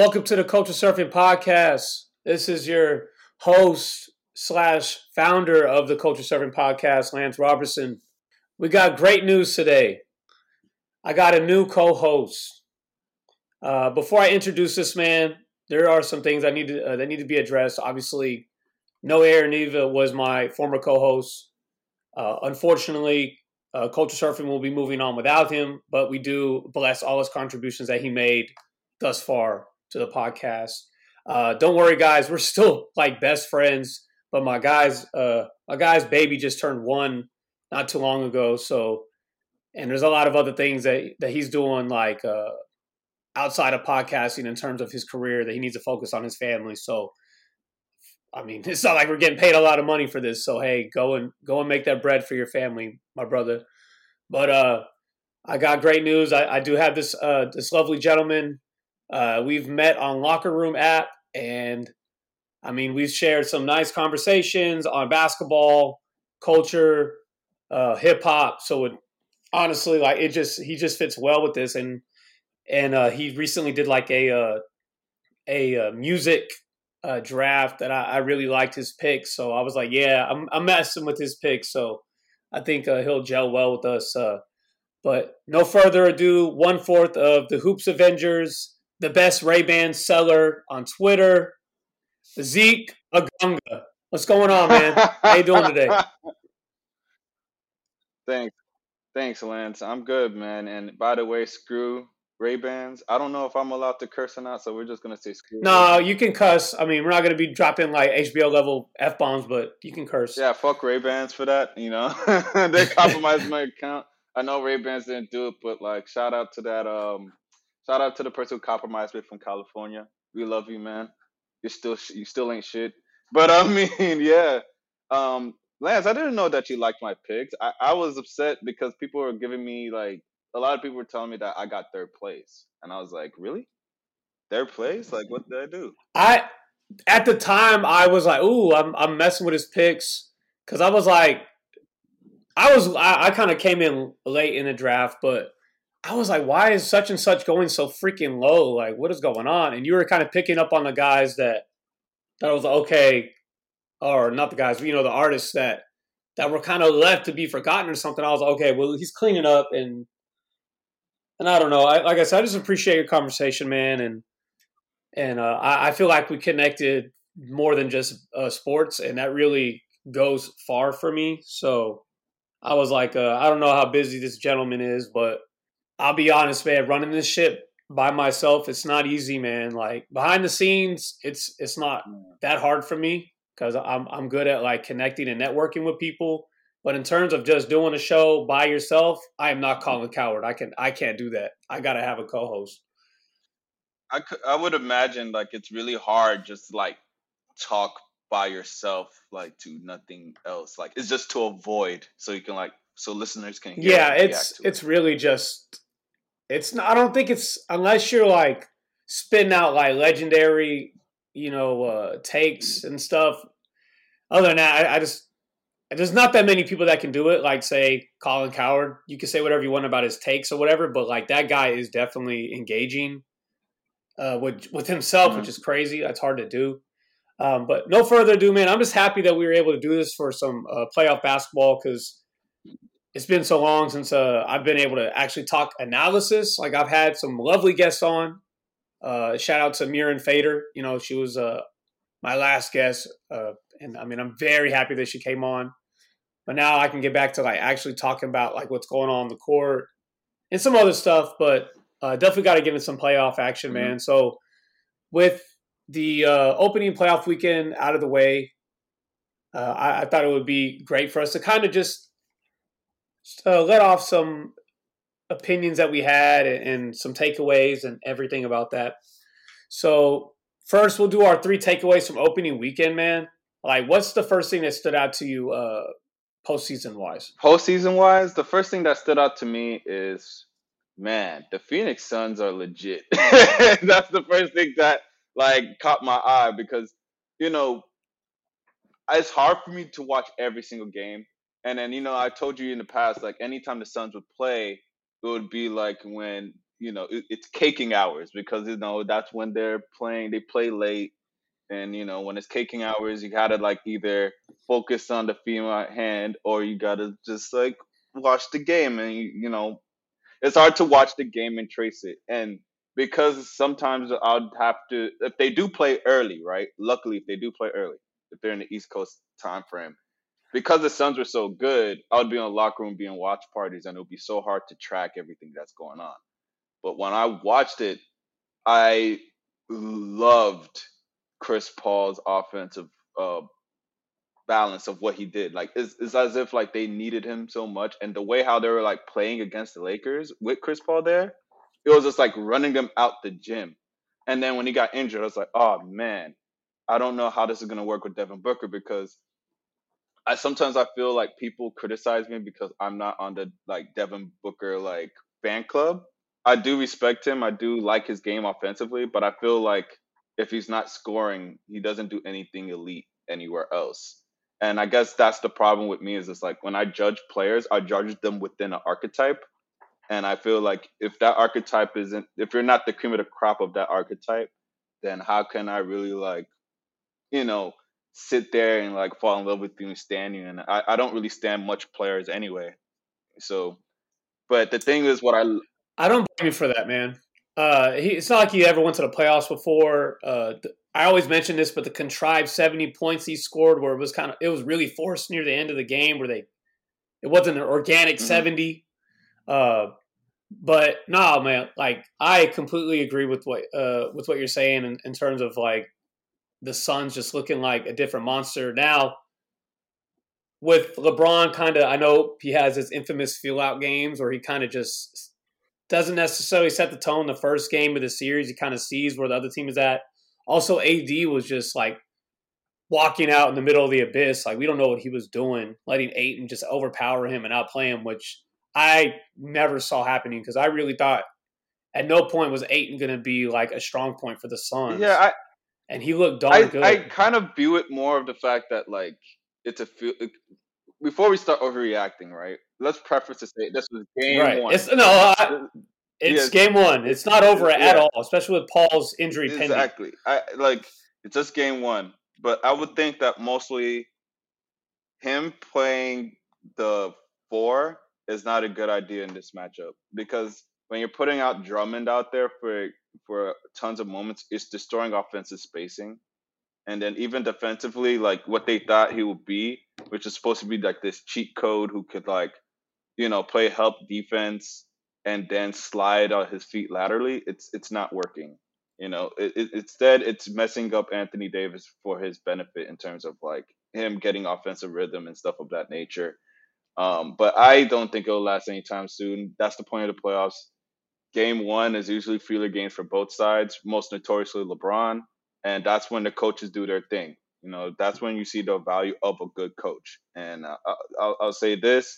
Welcome to the Culture Surfing Podcast. This is your host slash founder of the Culture Surfing Podcast, Lance Robertson. We got great news today. I got a new co-host. Uh, before I introduce this man, there are some things I need to uh, that need to be addressed. Obviously, Noe Neva was my former co-host. Uh, unfortunately, uh, Culture Surfing will be moving on without him, but we do bless all his contributions that he made thus far to the podcast. Uh, don't worry, guys, we're still like best friends. But my guys, uh, my guy's baby just turned one not too long ago, so and there's a lot of other things that that he's doing like uh, outside of podcasting in terms of his career that he needs to focus on his family. So I mean, it's not like we're getting paid a lot of money for this. So hey, go and go and make that bread for your family, my brother. But uh, I got great news. I, I do have this uh, this lovely gentleman. Uh, we've met on Locker Room app, and I mean, we've shared some nice conversations on basketball, culture, uh, hip hop. So it honestly, like, it just he just fits well with this, and and uh, he recently did like a uh, a uh, music uh, draft that I, I, really liked his pick. So I was like, yeah, I'm, I'm messing with his pick. So I think uh, he'll gel well with us. Uh, but no further ado, one fourth of the Hoops Avengers, the best Ray Ban seller on Twitter, Zeke Agunga. What's going on, man? How you doing today? Thanks. Thanks, Lance. I'm good, man. And by the way, screw Ray Bans. I don't know if I'm allowed to curse or not, so we're just gonna say screw. No, you can cuss. I mean, we're not gonna be dropping like HBO level f bombs, but you can curse. Yeah, fuck Ray Bans for that. You know, they compromised my account. I know Ray Bans didn't do it, but like, shout out to that. Um, shout out to the person who compromised me from California. We love you, man. You're still you still ain't shit. But I mean, yeah. Um, Lance, I didn't know that you liked my picks. I, I was upset because people were giving me like a lot of people were telling me that I got third place, and I was like, really? Third place? Like, what did I do? I at the time I was like, ooh, I'm I'm messing with his picks because I was like, I was I, I kind of came in late in the draft, but I was like, why is such and such going so freaking low? Like, what is going on? And you were kind of picking up on the guys that that was okay, or not the guys, but you know, the artists that that were kind of left to be forgotten or something. I was like, okay, well, he's cleaning up and and I don't know. I, like I said, I just appreciate your conversation, man, and and uh, I, I, feel like we connected more than just uh, sports, and that really goes far for me. So I was like, uh, I don't know how busy this gentleman is, but I'll be honest, man. Running this ship by myself, it's not easy, man. Like behind the scenes, it's it's not that hard for me because I'm I'm good at like connecting and networking with people. But in terms of just doing a show by yourself, I am not Colin mm-hmm. Cowherd. I can I can't do that. I got to have a co-host. I could, I would imagine like it's really hard just like talk by yourself like to nothing else. Like it's just to avoid so you can like so listeners can Yeah, it's it's really just it's not I don't think it's unless you're like spitting out like legendary, you know, uh takes and stuff. Other than that, I, I just there's not that many people that can do it. Like say Colin Cowherd, you can say whatever you want about his takes or whatever, but like that guy is definitely engaging uh, with with himself, mm-hmm. which is crazy. That's hard to do. Um, but no further ado, man. I'm just happy that we were able to do this for some uh, playoff basketball because it's been so long since uh, I've been able to actually talk analysis. Like I've had some lovely guests on. Uh, shout out to Mirin Fader. You know, she was uh, my last guest, uh, and I mean, I'm very happy that she came on. But now I can get back to like actually talking about like what's going on in the court and some other stuff. But uh, definitely got to get in some playoff action, mm-hmm. man. So with the uh, opening playoff weekend out of the way, uh, I, I, thought it would be great for us to kind of just uh, let off some opinions that we had and, and some takeaways and everything about that. So first, we'll do our three takeaways from opening weekend, man. Like, what's the first thing that stood out to you uh, postseason wise? Postseason wise, the first thing that stood out to me is, man, the Phoenix Suns are legit. That's the first thing that like caught my eye because you know it's hard for me to watch every single game. And then you know I told you in the past, like anytime the Suns would play, it would be like when you know it, it's caking hours because you know that's when they're playing. They play late, and you know when it's caking hours, you gotta like either focus on the female at hand or you gotta just like watch the game, and you, you know it's hard to watch the game and trace it. And because sometimes I'd have to if they do play early, right? Luckily, if they do play early, if they're in the East Coast time frame, because the Suns were so good, I would be in the locker room, being watch parties, and it would be so hard to track everything that's going on. But when I watched it, I loved Chris Paul's offensive uh, balance of what he did. Like it's, it's as if like they needed him so much, and the way how they were like playing against the Lakers with Chris Paul there, it was just like running them out the gym. And then when he got injured, I was like, oh man, I don't know how this is gonna work with Devin Booker because I sometimes I feel like people criticize me because I'm not on the like Devin Booker like fan club. I do respect him. I do like his game offensively, but I feel like if he's not scoring, he doesn't do anything elite anywhere else. And I guess that's the problem with me is it's like when I judge players, I judge them within an archetype. And I feel like if that archetype isn't, if you're not the cream of the crop of that archetype, then how can I really like, you know, sit there and like fall in love with you and stand you? And I, I don't really stand much players anyway. So, but the thing is, what I I don't blame you for that, man. Uh, he, it's not like he ever went to the playoffs before. Uh, I always mention this, but the contrived seventy points he scored, where it was kind of it was really forced near the end of the game, where they it wasn't an organic mm-hmm. seventy. Uh, but no, man, like I completely agree with what uh, with what you're saying in, in terms of like the Suns just looking like a different monster now. With LeBron, kind of, I know he has his infamous feel out games where he kind of just doesn't necessarily set the tone the first game of the series. He kind of sees where the other team is at. Also, AD was just like walking out in the middle of the abyss. Like we don't know what he was doing, letting Ayton just overpower him and outplay him, which I never saw happening because I really thought at no point was Ayton going to be like a strong point for the Suns. Yeah, I, and he looked darn I, good. I kind of view it more of the fact that like it's a feel. Before we start overreacting, right? Let's preface to say this was game right. one. It's, no, I, it's yeah. game one. It's not over yeah. at all, especially with Paul's injury exactly. pending. I like it's just game one, but I would think that mostly him playing the four is not a good idea in this matchup because when you're putting out Drummond out there for for tons of moments, it's destroying offensive spacing. And then even defensively, like what they thought he would be, which is supposed to be like this cheat code who could like, you know, play help defense and then slide on his feet laterally, it's it's not working. You know, it, it, instead it's messing up Anthony Davis for his benefit in terms of like him getting offensive rhythm and stuff of that nature. Um, but I don't think it'll last anytime soon. That's the point of the playoffs. Game one is usually feeler games for both sides, most notoriously LeBron, and that's when the coaches do their thing. You know, that's when you see the value of a good coach. And uh, I'll, I'll say this: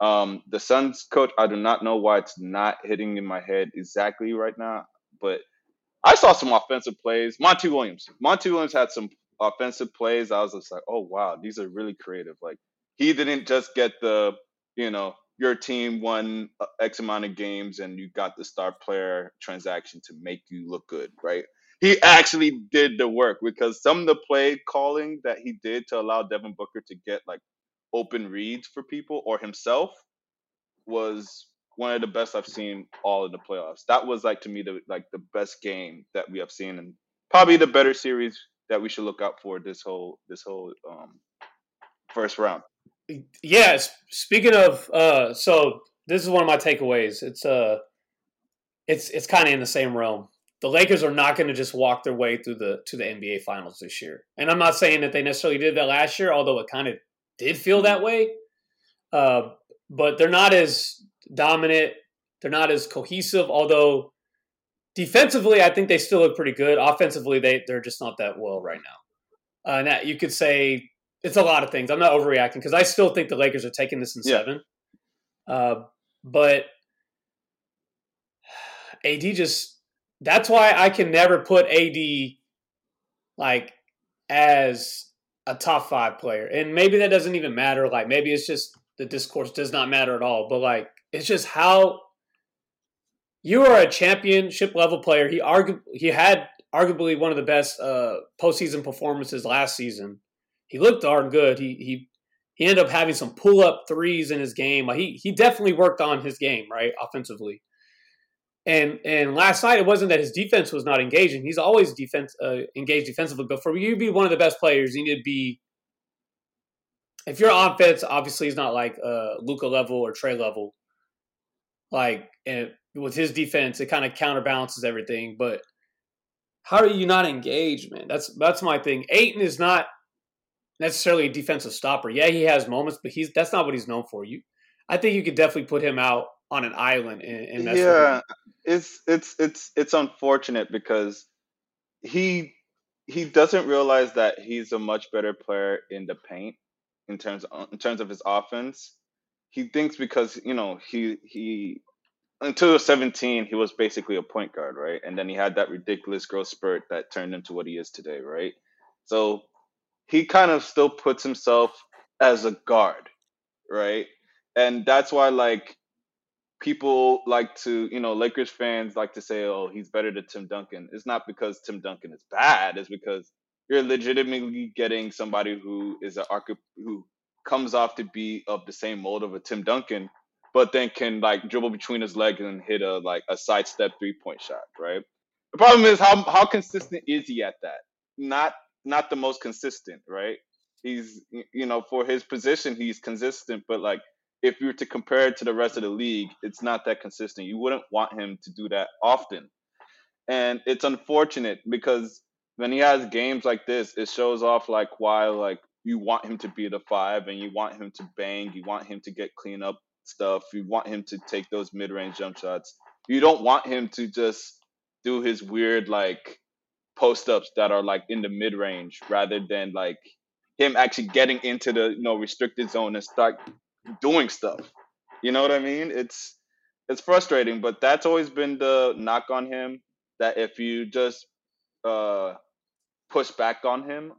um, the Suns coach, I do not know why it's not hitting in my head exactly right now, but I saw some offensive plays. Monty Williams. Monty Williams had some offensive plays. I was just like, oh wow, these are really creative. Like he didn't just get the, you know, your team won X amount of games and you got the star player transaction to make you look good, right? He actually did the work because some of the play calling that he did to allow Devin Booker to get like open reads for people or himself was one of the best I've seen all in the playoffs. That was like to me the like the best game that we have seen and probably the better series that we should look out for this whole this whole um first round. Yes, speaking of uh so this is one of my takeaways. It's uh it's it's kind of in the same realm. The Lakers are not going to just walk their way through the to the NBA finals this year. And I'm not saying that they necessarily did that last year, although it kind of did feel that way. Uh, but they're not as dominant. They're not as cohesive. Although defensively, I think they still look pretty good. Offensively, they they're just not that well right now. Uh, and that you could say it's a lot of things. I'm not overreacting because I still think the Lakers are taking this in yeah. seven. Uh, but AD just that's why I can never put AD like as a top five player. And maybe that doesn't even matter. Like maybe it's just the discourse does not matter at all. But like it's just how you are a championship level player. He argu- he had arguably one of the best uh, postseason performances last season. He looked darn good. He he he ended up having some pull up threes in his game. He he definitely worked on his game right offensively. And and last night it wasn't that his defense was not engaging. He's always defense uh, engaged defensively. But for you to be one of the best players, you need to be. If your offense obviously is not like uh, Luka level or Trey level, like and with his defense, it kind of counterbalances everything. But how are you not engaged, man? That's that's my thing. Ayton is not necessarily a defensive stopper. Yeah, he has moments, but he's that's not what he's known for. You, I think you could definitely put him out on an island, and, and yeah, it's it's it's it's unfortunate because he he doesn't realize that he's a much better player in the paint in terms of, in terms of his offense. He thinks because you know he he until 17 he was basically a point guard, right? And then he had that ridiculous growth spurt that turned into what he is today, right? So he kind of still puts himself as a guard, right? And that's why like people like to, you know, Lakers fans like to say, "Oh, he's better than Tim Duncan." It's not because Tim Duncan is bad; it's because you're legitimately getting somebody who is an arch- who comes off to be of the same mold of a Tim Duncan, but then can like dribble between his legs and hit a like a sidestep three point shot, right? The problem is how how consistent is he at that? Not not the most consistent, right? He's you know for his position he's consistent, but like if you were to compare it to the rest of the league, it's not that consistent. You wouldn't want him to do that often, and it's unfortunate because when he has games like this, it shows off like why like you want him to be the five and you want him to bang, you want him to get clean up stuff, you want him to take those mid range jump shots. You don't want him to just do his weird like post ups that are like in the mid range rather than like him actually getting into the you know restricted zone and start doing stuff. You know what I mean? It's it's frustrating, but that's always been the knock on him. That if you just uh, push back on him,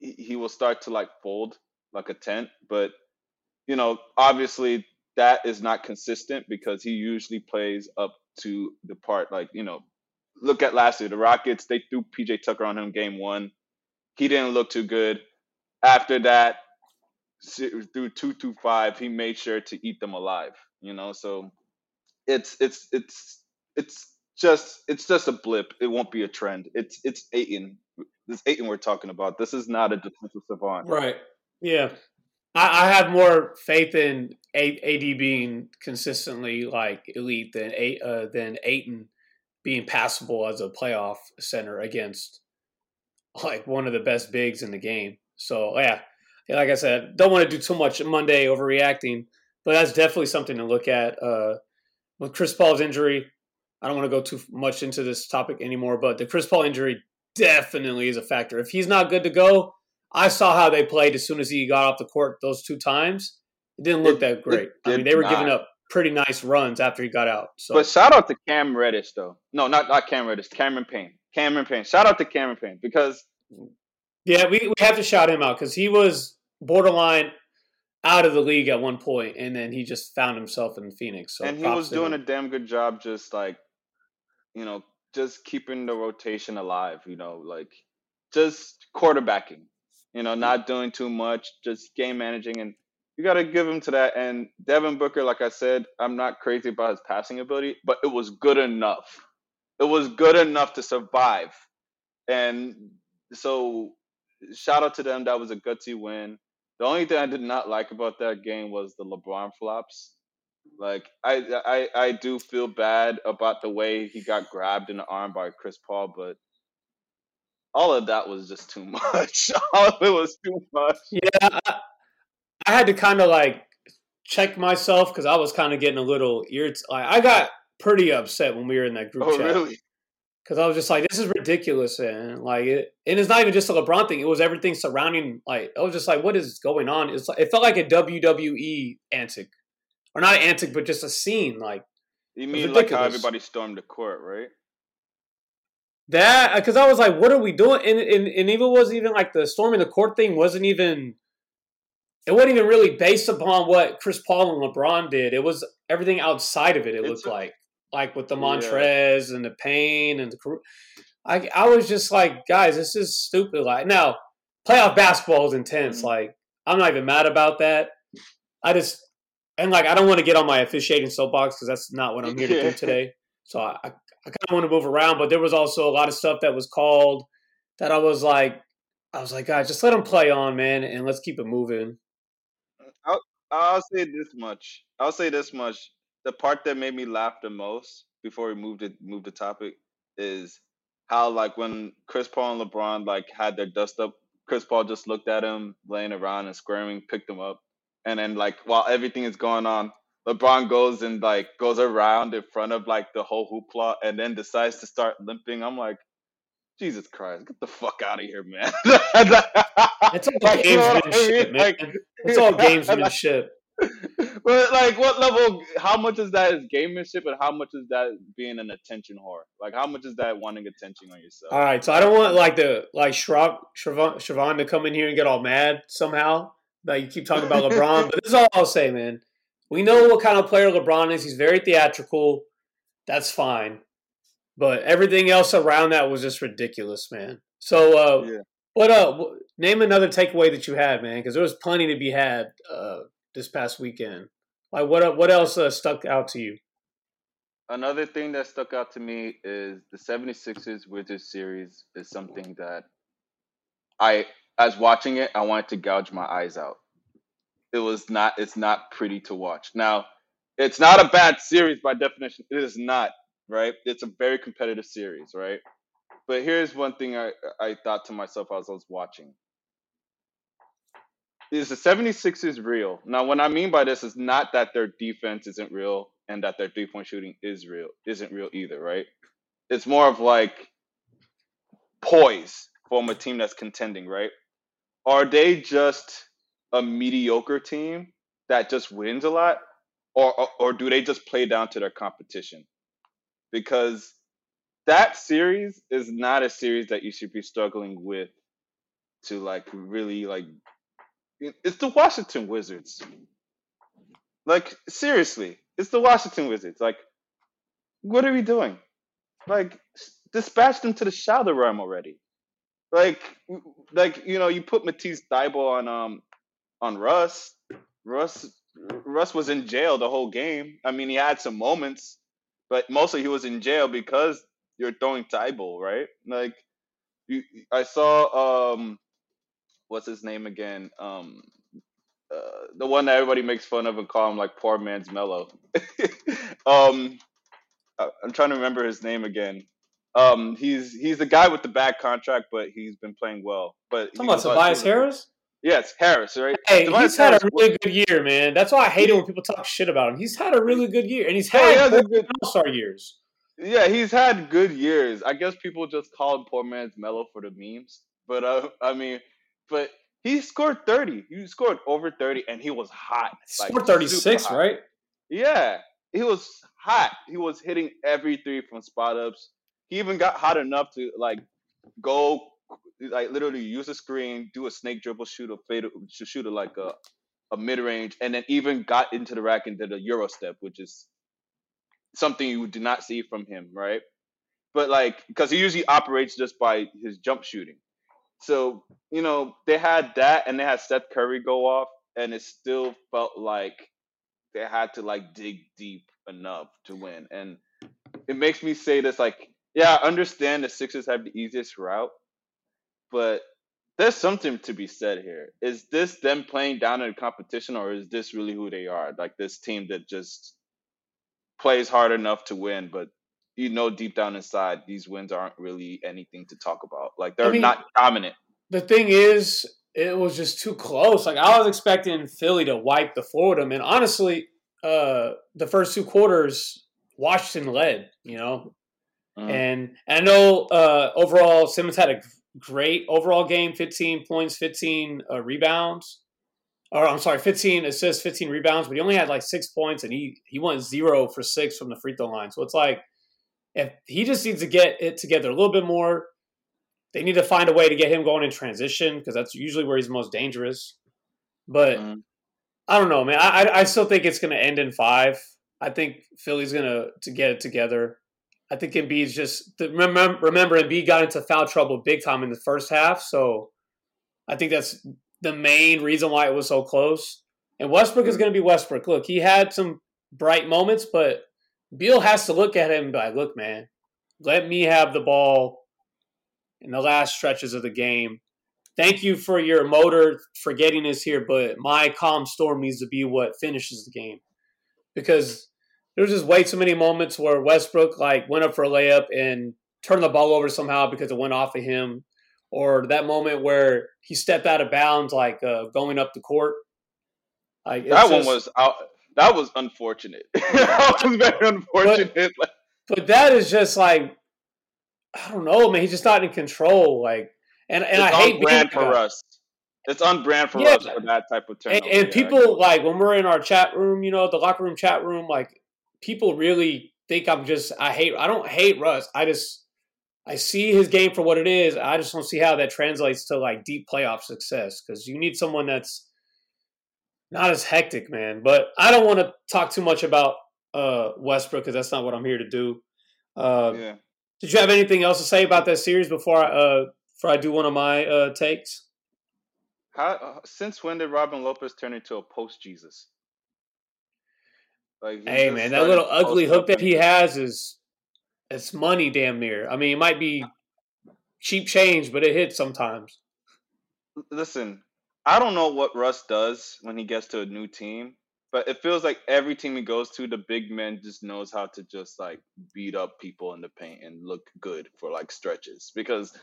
he, he will start to like fold like a tent. But you know, obviously that is not consistent because he usually plays up to the part like you know look at last year. The Rockets, they threw PJ Tucker on him game one. He didn't look too good. After that, through two through five, he made sure to eat them alive. You know, so it's it's it's it's just it's just a blip. It won't be a trend. It's it's Ayton. This Ayton we're talking about. This is not a defensive savant. Right. Yeah. I, I have more faith in AD being consistently like elite than uh, than Ayton being passable as a playoff center against like one of the best bigs in the game. So yeah, like I said, don't want to do too much Monday overreacting, but that's definitely something to look at. Uh, with Chris Paul's injury, I don't want to go too much into this topic anymore, but the Chris Paul injury definitely is a factor. If he's not good to go, I saw how they played as soon as he got off the court those two times. It didn't look it, that great. I mean, they were not. giving up pretty nice runs after he got out. So. But shout out to Cam Reddish though. No, not not Cam Reddish. Cameron Payne. Cameron Payne. Shout out to Cameron Payne because. Yeah, we, we have to shout him out because he was borderline out of the league at one point, and then he just found himself in Phoenix. So and he was doing him. a damn good job, just like you know, just keeping the rotation alive. You know, like just quarterbacking. You know, not doing too much, just game managing, and you got to give him to that. And Devin Booker, like I said, I'm not crazy about his passing ability, but it was good enough. It was good enough to survive, and so shout out to them. That was a gutsy win. The only thing I did not like about that game was the LeBron flops. Like I, I, I do feel bad about the way he got grabbed in the arm by Chris Paul, but all of that was just too much. all of it was too much. Yeah, I, had to kind of like check myself because I was kind of getting a little irritated. Like, I got pretty upset when we were in that group oh, chat. Really? because I was just like, this is ridiculous, and like it, and it's not even just a LeBron thing. It was everything surrounding. Like I was just like, what is going on? It's like, it felt like a WWE antic, or not antic, but just a scene. Like you mean like how everybody stormed the court, right? That because I was like, what are we doing? And, and and even wasn't even like the storming the court thing wasn't even. It wasn't even really based upon what Chris Paul and LeBron did. It was everything outside of it. It it's looked a, like like with the Montrezl yeah. and the pain and the. I I was just like, guys, this is stupid. Like now, playoff basketball is intense. Mm-hmm. Like I'm not even mad about that. I just and like I don't want to get on my officiating soapbox because that's not what I'm here to do today. So I, I, I kind of want to move around, but there was also a lot of stuff that was called that I was like, I was like, guys, just let them play on, man, and let's keep it moving. I'll, say this much. I'll say this much. The part that made me laugh the most before we moved it, moved the topic is how like when Chris Paul and LeBron like had their dust up, Chris Paul just looked at him laying around and squirming, picked him up, and then like while everything is going on, LeBron goes and like goes around in front of like the whole hoopla and then decides to start limping. I'm like, Jesus Christ, get the fuck out of here, man. it's all gamesmanship, man. Like, it's all gamesmanship. But like, what level? How much is that is gamemanship, and how much is that being an attention whore? Like, how much is that wanting attention on yourself? All right, so I don't want like the like Shrav, Siobhan to come in here and get all mad somehow. Like you keep talking about LeBron, but this is all I'll say, man. We know what kind of player LeBron is. He's very theatrical. That's fine. But everything else around that was just ridiculous, man. So, uh, yeah. what uh, name another takeaway that you had, man? Because there was plenty to be had uh, this past weekend. Like, what uh, what else uh, stuck out to you? Another thing that stuck out to me is the 76ers Wizards series is something that I, as watching it, I wanted to gouge my eyes out it was not it's not pretty to watch. Now, it's not a bad series by definition. It is not, right? It's a very competitive series, right? But here's one thing I, I thought to myself as I was watching. Is the 76ers real? Now, what I mean by this is not that their defense isn't real and that their three point shooting is real, isn't real either, right? It's more of like poise from a team that's contending, right? Are they just a mediocre team that just wins a lot, or, or or do they just play down to their competition? Because that series is not a series that you should be struggling with to like really like it's the Washington Wizards. Like seriously, it's the Washington Wizards. Like what are we doing? Like dispatch them to the shadow realm already. Like like you know, you put Matisse Thybulle on um on Russ. Russ Russ was in jail the whole game. I mean, he had some moments, but mostly he was in jail because you're throwing Thybulle, right? Like, you, I saw um, what's his name again? Um, uh, the one that everybody makes fun of and call him like poor man's Melo. um, I'm trying to remember his name again. Um, he's he's the guy with the bad contract, but he's been playing well. But talking about Tobias Harris. Yes, Harris, right? Hey, he's had a really good year, man. That's why I hate it when people talk shit about him. He's had a really good year, and he's had yeah, he good All-Star years. Yeah, he's had good years. I guess people just call him poor man's Melo for the memes, but uh, I mean, but he scored thirty. He scored over thirty, and he was hot. He like, scored thirty six, right? Yeah, he was hot. He was hitting every three from spot ups. He even got hot enough to like go like literally use a screen, do a snake dribble, shoot a fade, shoot a like a a mid range, and then even got into the rack and did a euro step, which is something you do not see from him, right? But like, because he usually operates just by his jump shooting. So you know they had that, and they had Seth Curry go off, and it still felt like they had to like dig deep enough to win. And it makes me say this like, yeah, I understand the Sixers have the easiest route, but there's something to be said here. Is this them playing down in competition, or is this really who they are? Like this team that just plays hard enough to win, but you know deep down inside these wins aren't really anything to talk about. Like they're I mean, not dominant. The thing is, it was just too close. Like I was expecting Philly to wipe the floor with them, and honestly, uh, the first two quarters, Washington led. You know, mm. and, and I know uh, overall Simmons had a great overall game 15 points, 15 uh, rebounds. Or I'm sorry, 15 assists, 15 rebounds, but he only had like six points and he, he went zero for six from the free throw line. So it's like, if he just needs to get it together a little bit more, they need to find a way to get him going in transition because that's usually where he's most dangerous. But mm-hmm. I don't know, man. I, I still think it's going to end in five. I think Philly's gonna to get it together. I think Embiid's just remember remember Embiid got into foul trouble big time in the first half, so I think that's the main reason why it was so close. And Westbrook is going to be Westbrook. Look, he had some bright moments, but Beal has to look at him and be like, "Look, man, let me have the ball in the last stretches of the game. Thank you for your motor for getting us here, but my calm storm needs to be what finishes the game because there's just way too many moments where Westbrook like went up for a layup and turned the ball over somehow because it went off of him, or that moment where he stepped out of bounds like uh, going up the court. Like, that just, one was out. That was unfortunate. that was very unfortunate. But, but that is just like I don't know, man. He's just not in control. Like, and and it's I hate brand for us. It's on brand for yeah. us for that type of turnover. And, and yeah, people like when we're in our chat room, you know, the locker room chat room, like people really think I'm just I hate I don't hate Russ. I just I see his game for what it is. I just don't see how that translates to like deep playoff success because you need someone that's not as hectic, man. But I don't want to talk too much about uh, Westbrook because that's not what I'm here to do. Uh, yeah. Did you have anything else to say about that series before I uh, before I do one of my uh, takes? How uh, since when did Robin Lopez turn into a post Jesus? Like, hey man, that little ugly hook that he has is it's money damn near. I mean, it might be cheap change, but it hits sometimes. Listen, I don't know what Russ does when he gets to a new team, but it feels like every team he goes to, the big man just knows how to just like beat up people in the paint and look good for like stretches because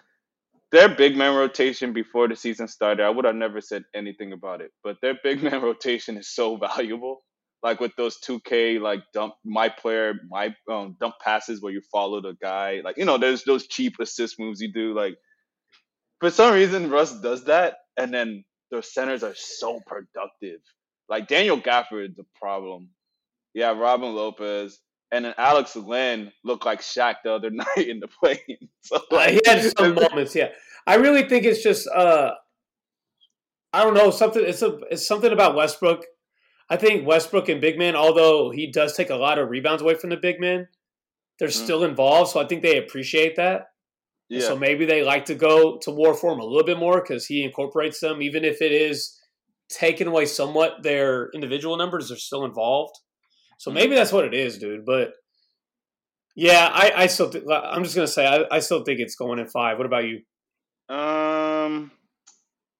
their big man rotation before the season started, I would have never said anything about it, but their big man rotation is so valuable. Like with those 2K like dump my player my um, dump passes where you follow the guy, like you know, there's those cheap assist moves you do. Like for some reason, Russ does that, and then their centers are so productive. Like Daniel Gafford's a problem. Yeah, Robin Lopez, and then Alex Len looked like Shaq the other night in the plane. So like, uh, he had some moments. Yeah, I really think it's just uh, I don't know something. It's a it's something about Westbrook. I think Westbrook and big man, although he does take a lot of rebounds away from the big man, they're mm-hmm. still involved. So I think they appreciate that. Yeah. So maybe they like to go to war for him a little bit more because he incorporates them, even if it is taking away somewhat their individual numbers. They're still involved. So maybe that's what it is, dude. But yeah, I, I still th- I'm just gonna say I, I still think it's going in five. What about you? Um,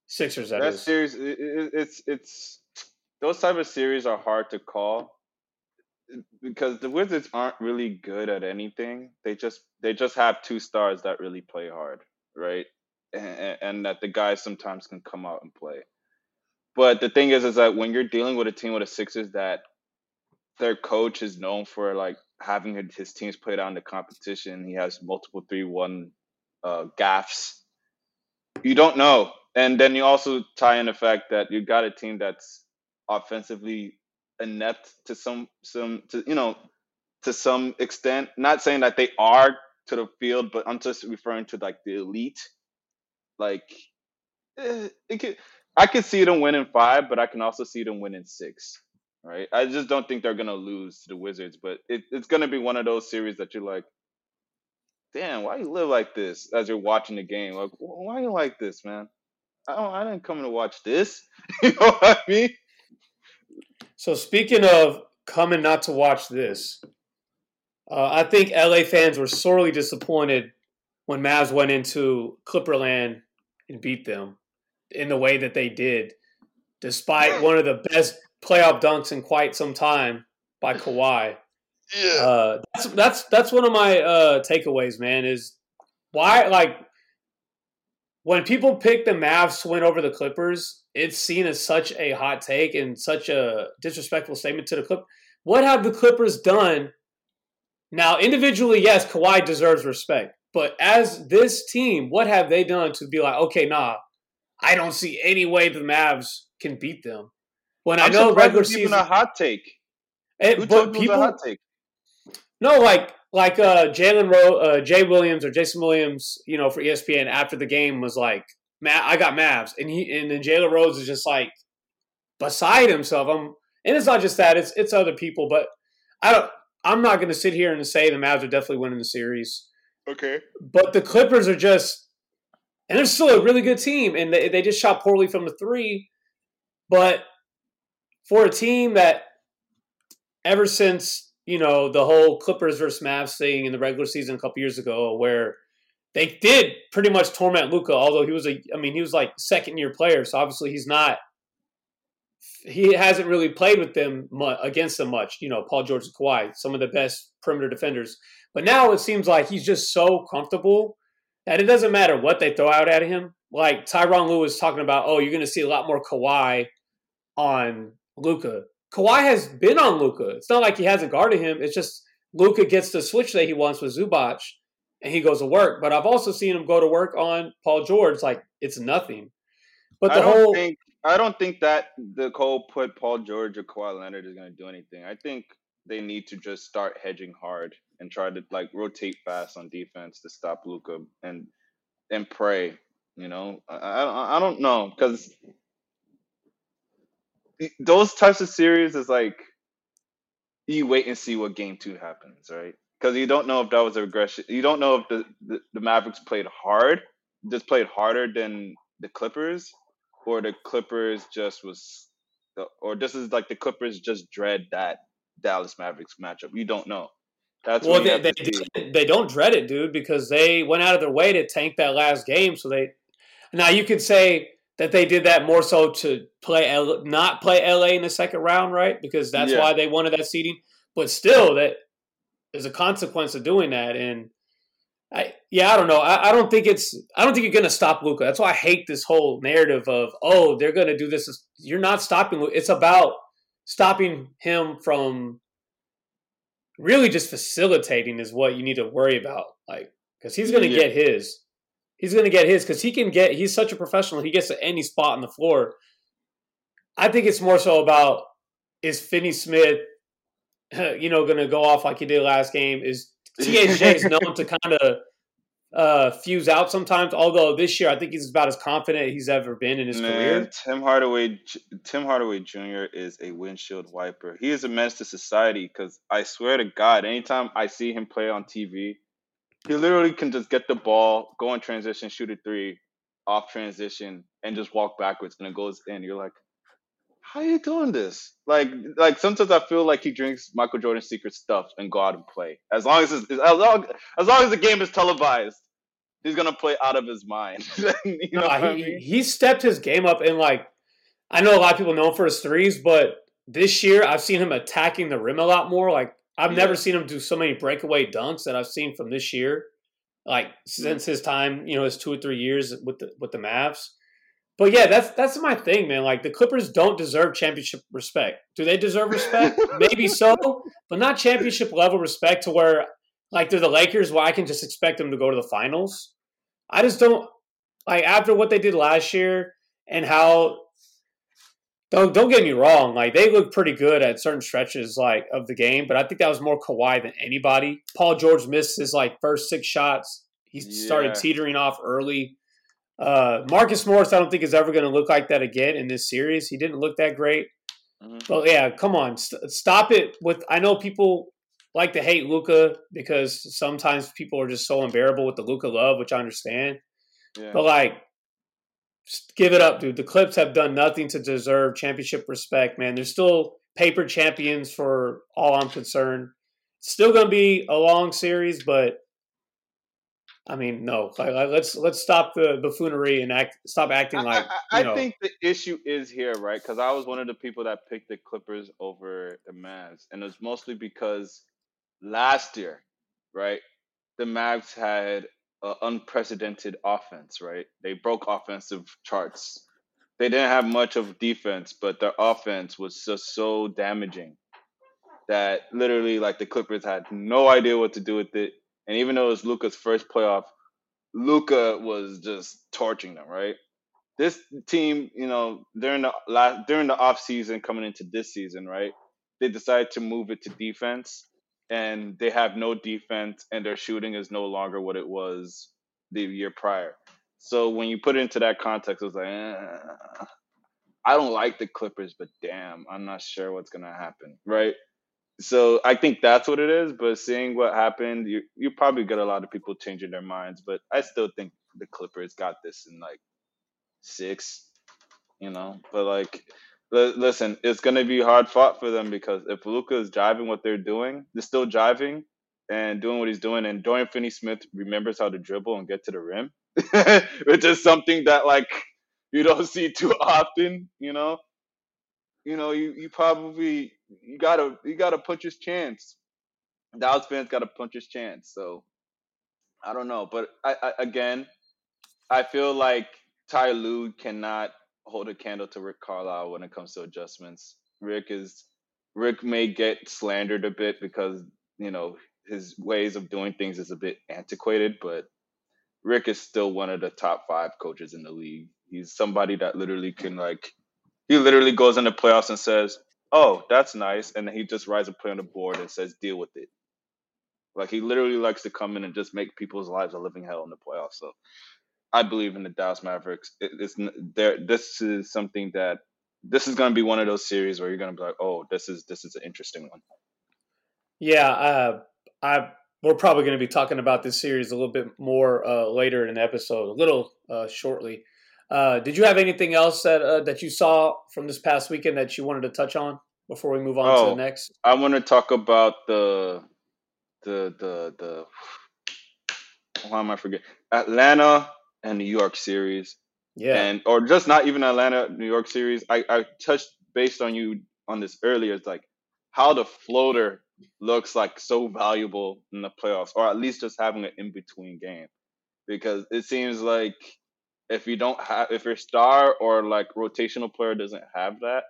Sixers. That, that is. series, it, it, it's it's those type of series are hard to call because the Wizards aren't really good at anything. They just they just have two stars that really play hard, right? And, and that the guys sometimes can come out and play. But the thing is, is that when you're dealing with a team with a Sixers that their coach is known for like having his teams play in the competition. He has multiple three one uh, gaffs. You don't know, and then you also tie in the fact that you got a team that's offensively inept to some some to you know to some extent. Not saying that they are to the field, but I'm just referring to like the elite. Like eh, it could, I could see them winning five, but I can also see them winning six right? I just don't think they're gonna lose to the Wizards, but it, it's gonna be one of those series that you're like, damn, why you live like this as you're watching the game? Like, why you like this, man? I don't, I didn't come to watch this. you know what I mean? So speaking of coming not to watch this, uh, I think LA fans were sorely disappointed when Mavs went into Clipperland and beat them in the way that they did, despite one of the best playoff dunks in quite some time by Kawhi. Yeah, uh, that's that's that's one of my uh, takeaways, man. Is why like when people pick the Mavs to win over the Clippers, it's seen as such a hot take and such a disrespectful statement to the Clip. What have the Clippers done? Now, individually, yes, Kawhi deserves respect, but as this team, what have they done to be like, okay, nah, I don't see any way the Mavs can beat them. When I'm i know regular season, a hot take. It, Who but people, a hot take? No, like like uh, Jalen Ro- uh, Jay Williams or Jason Williams, you know, for ESPN after the game was like, "Matt, I got Mavs," and he and then Jalen Rose is just like beside himself. I'm, and it's not just that; it's it's other people. But I don't. I'm not going to sit here and say the Mavs are definitely winning the series. Okay. But the Clippers are just, and they're still a really good team, and they, they just shot poorly from the three. But for a team that, ever since you know the whole Clippers versus Mavs thing in the regular season a couple years ago, where they did pretty much torment Luka, although he was a, I mean, he was like second year player, so obviously he's not he hasn't really played with them against them much. You know, Paul George and Kawhi, some of the best perimeter defenders. But now it seems like he's just so comfortable that it doesn't matter what they throw out at him. Like Tyronn was talking about, oh, you're going to see a lot more Kawhi on Luka. Kawhi has been on Luka. It's not like he hasn't guarded him. It's just Luka gets the switch that he wants with Zubac, and he goes to work. But I've also seen him go to work on Paul George. Like it's nothing. But the whole think I don't think that the Cole put Paul George or Kawhi Leonard is going to do anything. I think they need to just start hedging hard and try to like rotate fast on defense to stop Luka and and pray. You know, I I, I don't know because those types of series is like you wait and see what game two happens, right? Because you don't know if that was aggression. You don't know if the, the, the Mavericks played hard, just played harder than the Clippers, or the Clippers just was, or this is like the Clippers just dread that Dallas Mavericks matchup. You don't know. That's well, they they, they don't dread it, dude, because they went out of their way to tank that last game. So they now you could say that they did that more so to play L, not play LA in the second round, right? Because that's yeah. why they wanted that seeding. But still, that is a consequence of doing that, and I, yeah, I don't know. I, I, don't think it's. I don't think you're going to stop Luka. That's why I hate this whole narrative of oh they're going to do this. You're not stopping. It's about stopping him from really just facilitating is what you need to worry about. Like because he's going to yeah. get his. He's going to get his because he can get. He's such a professional. He gets to any spot on the floor. I think it's more so about is Finney Smith, you know, going to go off like he did last game? Is THJ is known to kind of uh, fuse out sometimes. Although this year, I think he's about as confident he's ever been in his Man, career. Tim Hardaway, Tim Hardaway Jr. is a windshield wiper. He is a menace to society because I swear to God, anytime I see him play on TV, he literally can just get the ball, go in transition, shoot a three, off transition, and just walk backwards, and it goes in. You're like, how are you doing this? Like, like sometimes I feel like he drinks Michael Jordan's secret stuff and go out and play. As long as as long as long as the game is televised, he's gonna play out of his mind. you know no, he, I mean? he stepped his game up and like I know a lot of people know him for his threes, but this year I've seen him attacking the rim a lot more. Like I've yeah. never seen him do so many breakaway dunks that I've seen from this year. Like since his time, you know, his two or three years with the with the Mavs. But yeah, that's that's my thing, man. Like the Clippers don't deserve championship respect. Do they deserve respect? Maybe so, but not championship level respect to where like they're the Lakers where I can just expect them to go to the finals. I just don't like after what they did last year and how don't don't get me wrong, like they looked pretty good at certain stretches like of the game, but I think that was more Kawhi than anybody. Paul George missed his like first six shots. He yeah. started teetering off early. Uh, Marcus Morris, I don't think is ever going to look like that again in this series. He didn't look that great. Mm-hmm. But yeah, come on, st- stop it with. I know people like to hate Luka because sometimes people are just so unbearable with the Luka love, which I understand. Yeah. But like, give it up, dude. The Clips have done nothing to deserve championship respect, man. They're still paper champions for all I'm concerned. still going to be a long series, but I mean, no. Let's let's stop the buffoonery and act. Stop acting like. I, I, I think the issue is here, right? Because I was one of the people that picked the Clippers over the Mavs, and it's mostly because last year, right, the Mavs had an unprecedented offense, right? They broke offensive charts. They didn't have much of defense, but their offense was just so damaging that literally, like the Clippers had no idea what to do with it and even though it was Luka's first playoff, Luka was just torching them, right? This team, you know, during the last during the off season coming into this season, right? They decided to move it to defense and they have no defense and their shooting is no longer what it was the year prior. So when you put it into that context, it was like, eh, I don't like the Clippers, but damn, I'm not sure what's gonna happen, right? So I think that's what it is. But seeing what happened, you you probably get a lot of people changing their minds. But I still think the Clippers got this in like six, you know. But like, li- listen, it's gonna be hard fought for them because if Luka is driving what they're doing, they're still driving and doing what he's doing, and Dorian Finney-Smith remembers how to dribble and get to the rim, which is something that like you don't see too often, you know. You know, you, you probably you gotta you gotta punch his chance. Dallas fans gotta punch his chance. So I don't know, but I, I again, I feel like Ty Lue cannot hold a candle to Rick Carlisle when it comes to adjustments. Rick is Rick may get slandered a bit because you know his ways of doing things is a bit antiquated, but Rick is still one of the top five coaches in the league. He's somebody that literally can like he literally goes in the playoffs and says, "Oh, that's nice," and he just writes a play on the board and says, "Deal with it." Like he literally likes to come in and just make people's lives a living hell in the playoffs. So I believe in the Dallas Mavericks. It, it's there. This is something that this is going to be one of those series where you're going to be like, "Oh, this is this is an interesting one." Yeah, uh, I we're probably going to be talking about this series a little bit more uh, later in the episode, a little uh, shortly. Uh, did you have anything else that uh, that you saw from this past weekend that you wanted to touch on before we move on oh, to the oh, next? I want to talk about the the the the. Why am I forgetting? Atlanta and New York series. Yeah, and or just not even Atlanta New York series. I I touched based on you on this earlier. It's like how the floater looks like so valuable in the playoffs, or at least just having an in between game, because it seems like if you don't have if your star or like rotational player doesn't have that,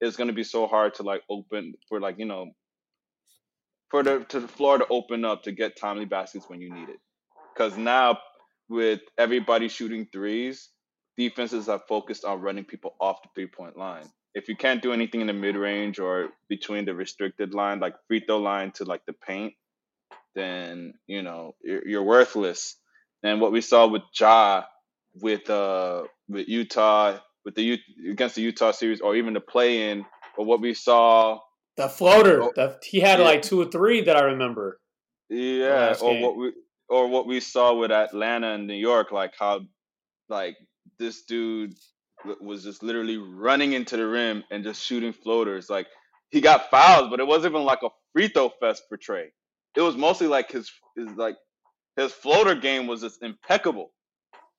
it's gonna be so hard to like open for like you know for the to the floor to open up to get timely baskets when you need it. Because now with everybody shooting threes, defenses are focused on running people off the three point line. If you can't do anything in the mid range or between the restricted line, like free throw line to like the paint, then you know you're, you're worthless. And what we saw with Ja with uh with Utah with the U- against the Utah series or even the play in or what we saw the floater oh, the, he had yeah. like two or three that I remember yeah or game. what we or what we saw with Atlanta and New York like how like this dude was just literally running into the rim and just shooting floaters like he got fouls but it wasn't even like a free throw fest for Trae it was mostly like his his like his floater game was just impeccable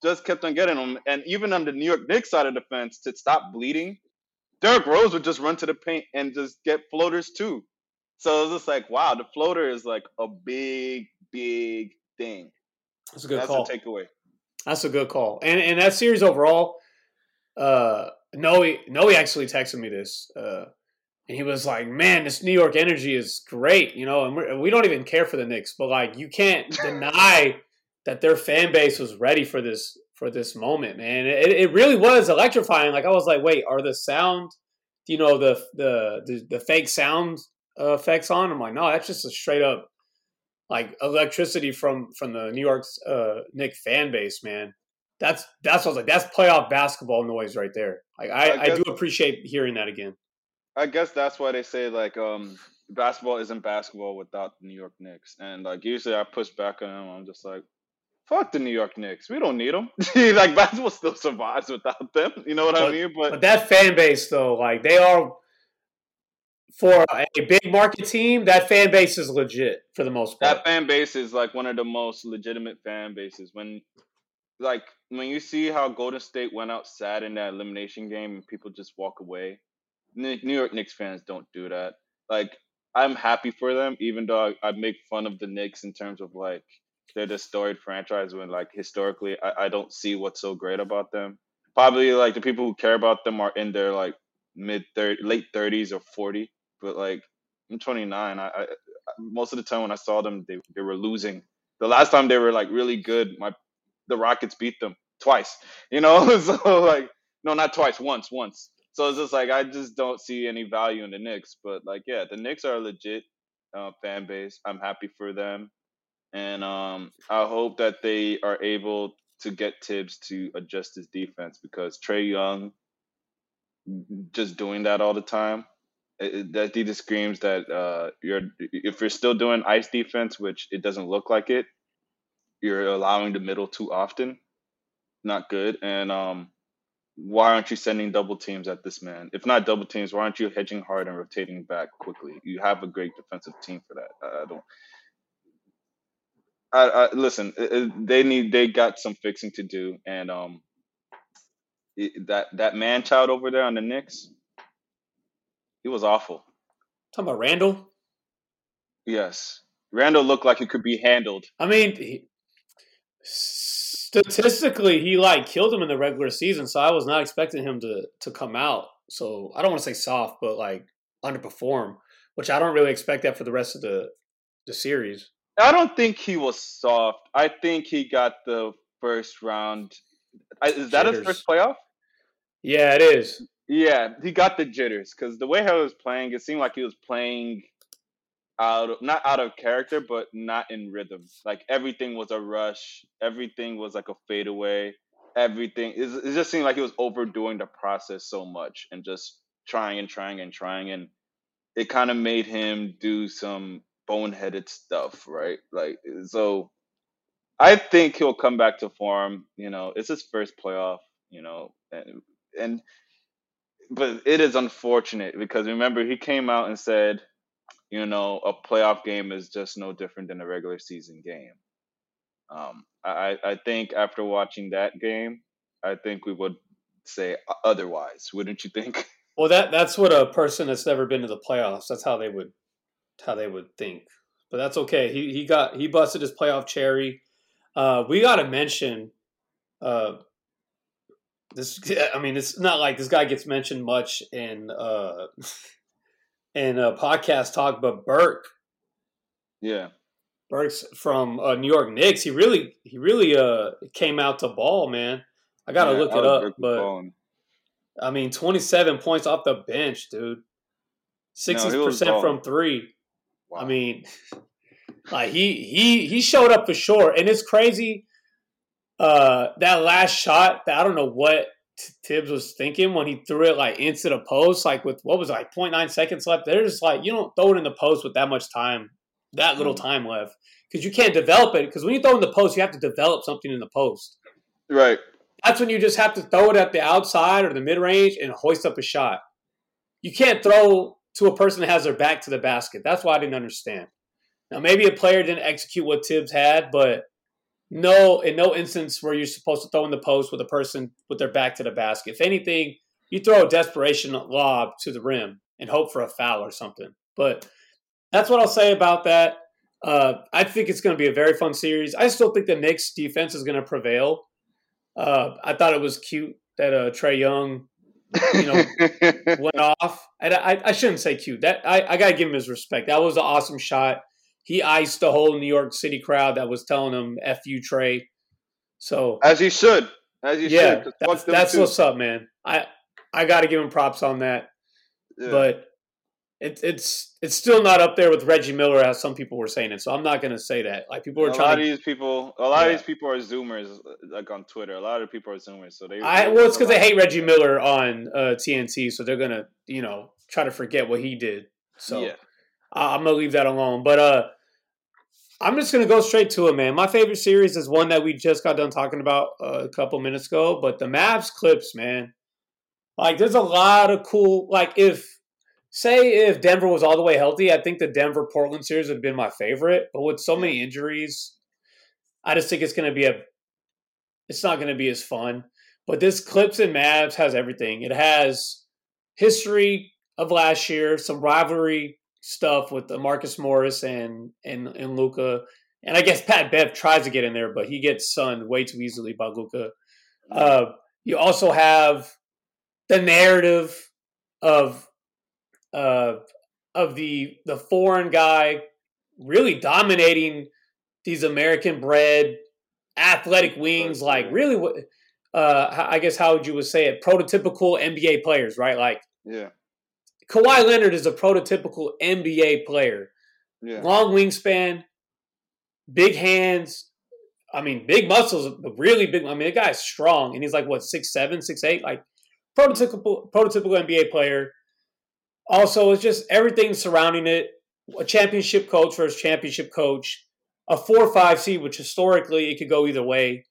just kept on getting them. And even on the New York Knicks side of the fence, to stop bleeding, Derrick Rose would just run to the paint and just get floaters too. So it's just like, wow, the floater is like a big, big thing. That's a good That's call. A takeaway. That's a good call. And and that series overall, uh, Noe Noe actually texted me this, uh, and he was like, "Man, this New York energy is great, you know." And we're, we do not even care for the Knicks, but like, you can't deny that their fan base was ready for this for this moment, man. It, it really was electrifying. Like I was like, wait, are the sound, you know, the the the, the fake sound uh, effects on? I'm like, no, that's just a straight up like electricity from from the New York's uh, Knick fan base, man. That's that's what I was like. That's playoff basketball noise right there. Like I, I, guess, I do appreciate hearing that again. I guess that's why they say like um basketball isn't basketball without the New York Knicks. And like usually I push back on them. I'm just like, fuck the New York Knicks. We don't need them. like basketball still survives without them. You know what but, I mean? But, but that fan base though, like they are for a big market team, that fan base is legit for the most part. That fan base is like one of the most legitimate fan bases. When like when you see how Golden State went out sad in that elimination game and people just walk away, New York Knicks fans don't do that. Like I'm happy for them, even though I, I make fun of the Knicks in terms of like they're the storied franchise when like historically I, I don't see what's so great about them. Probably like the people who care about them are in their like mid 30 late 30s or 40 but like i'm 29 I, I, most of the time when i saw them they, they were losing. The last time they were like really good my the rockets beat them twice you know? So like no not twice once once. So it's just like i just don't see any value in the Knicks but like yeah the Knicks are a legit uh, fan base. I'm happy for them and um, I hope that they are able to get Thibs to adjust his defense because Trae Young just doing that all the time it, that data screams that uh, you're if you're still doing ice defense, which it doesn't look like it, you're allowing the middle too often. Not good. And um, why aren't you sending double teams at this man? If not double teams, why aren't you hedging hard and rotating back quickly? You have a great defensive team for that. I don't. I, I listen. They need. They got some fixing to do, and um, that that man child over there on the Knicks, he was awful. Talking about Randle. Yes, Randle looked like he could be handled. I mean, he, statistically, he like killed him in the regular season, so I was not expecting him to to come out. So I don't want to say soft, but like underperform, which I don't really expect that for the rest of the the series. I don't think he was soft. I think he got the first round. Is that jitters. his first playoff? Yeah, it is. Yeah, he got the jitters because the way he was playing, it seemed like he was playing out of, not out of character, but not in rhythm. Like everything was a rush. Everything was like a fadeaway. Everything it, it just seemed like he was overdoing the process so much and just trying and trying and trying, and it kind of made him do some boneheaded stuff, right? Like so. I think he'll come back to form. You know, it's his first playoff. You know, and, and but it is unfortunate because remember he came out and said you know, a playoff game is just no different than a regular season game. Um, I, I think after watching that game, I think we would say otherwise, wouldn't you think? Well, that that's what a person that's never been to the playoffs. That's how they would how they would think. But that's okay. He he got he busted his playoff cherry. Uh, we got to mention uh, this. I mean, it's not like this guy gets mentioned much in uh, and a podcast talk, but Burke. Yeah. Burks from uh, New York Knicks. He really, he really uh, came out to ball, man. I gotta yeah, look it up, but balling. I mean, twenty-seven points off the bench, dude. Sixty no, percent from three. Wow. I mean, like he he he showed up for sure, and it's crazy. Uh, that last shot, I don't know what Thibs was thinking when he threw it like into the post, like with what was it, like 0.9 seconds left. There's like you don't throw it in the post with that much time, that little mm. time left, because you can't develop it. Because when you throw in the post, you have to develop something in the post. Right. That's when you just have to throw it at the outside or the mid range and hoist up a shot. You can't throw to a person that has their back to the basket. That's why I didn't understand. Now maybe a player didn't execute what Thibs had, but no in no instance where you're supposed to throw in the post with a person with their back to the basket. If anything, you throw a desperation lob to the rim and hope for a foul or something. But that's what I'll say about that. Uh, I think it's going to be a very fun series. I still think the Knicks defense is going to prevail. Uh, I thought it was cute that uh, Trae Young, you know, went off. And I, I, shouldn't say cute. That I, I got to give him his respect. That was an awesome shot he iced the whole New York City crowd that was telling him "f you, Trae." So as he should, as he yeah, should. That's, that's what's up, man. I I got to give him props on that, yeah. but it's it's it's still not up there with Reggie Miller as some people were saying it. So I'm not going to say that. Like people are a trying. A lot of these people, a lot yeah. of these people are Zoomers, like on Twitter. A lot of people are Zoomers, so they. I well, it's because they hate Reggie Miller on uh, TNT, so they're gonna you know try to forget what he did. So yeah. I'm gonna leave that alone. But uh, I'm just gonna go straight to it, man. My favorite series is one that we just got done talking about uh, a couple minutes ago, but the Mavs Clips, man. Like, there's a lot of cool. Like, if say if Denver was all the way healthy, I think the Denver Portland series would have been my favorite. But with so many injuries, I just think it's gonna be a. It's not gonna be as fun. But this Clips and Mavs has everything. It has history of last year, some rivalry stuff with Marcus Morris and and and Luka, And I guess Pat Bev tries to get in there, but he gets sunned way too easily by Luka. Uh, you also have the narrative of uh, of the the foreign guy really dominating these American bred athletic wings, like really what uh, I guess how would you would say it, prototypical NBA players, right? Like yeah, Kawhi Leonard is a prototypical NBA player. Yeah. Long wingspan, big hands. I mean, big muscles, really big. I mean, the guy's strong, and he's like what six seven, six eight, like prototypical prototypical NBA player. Also, it's just everything surrounding it. A championship coach versus championship coach. A four or five seed, which historically it could go either way.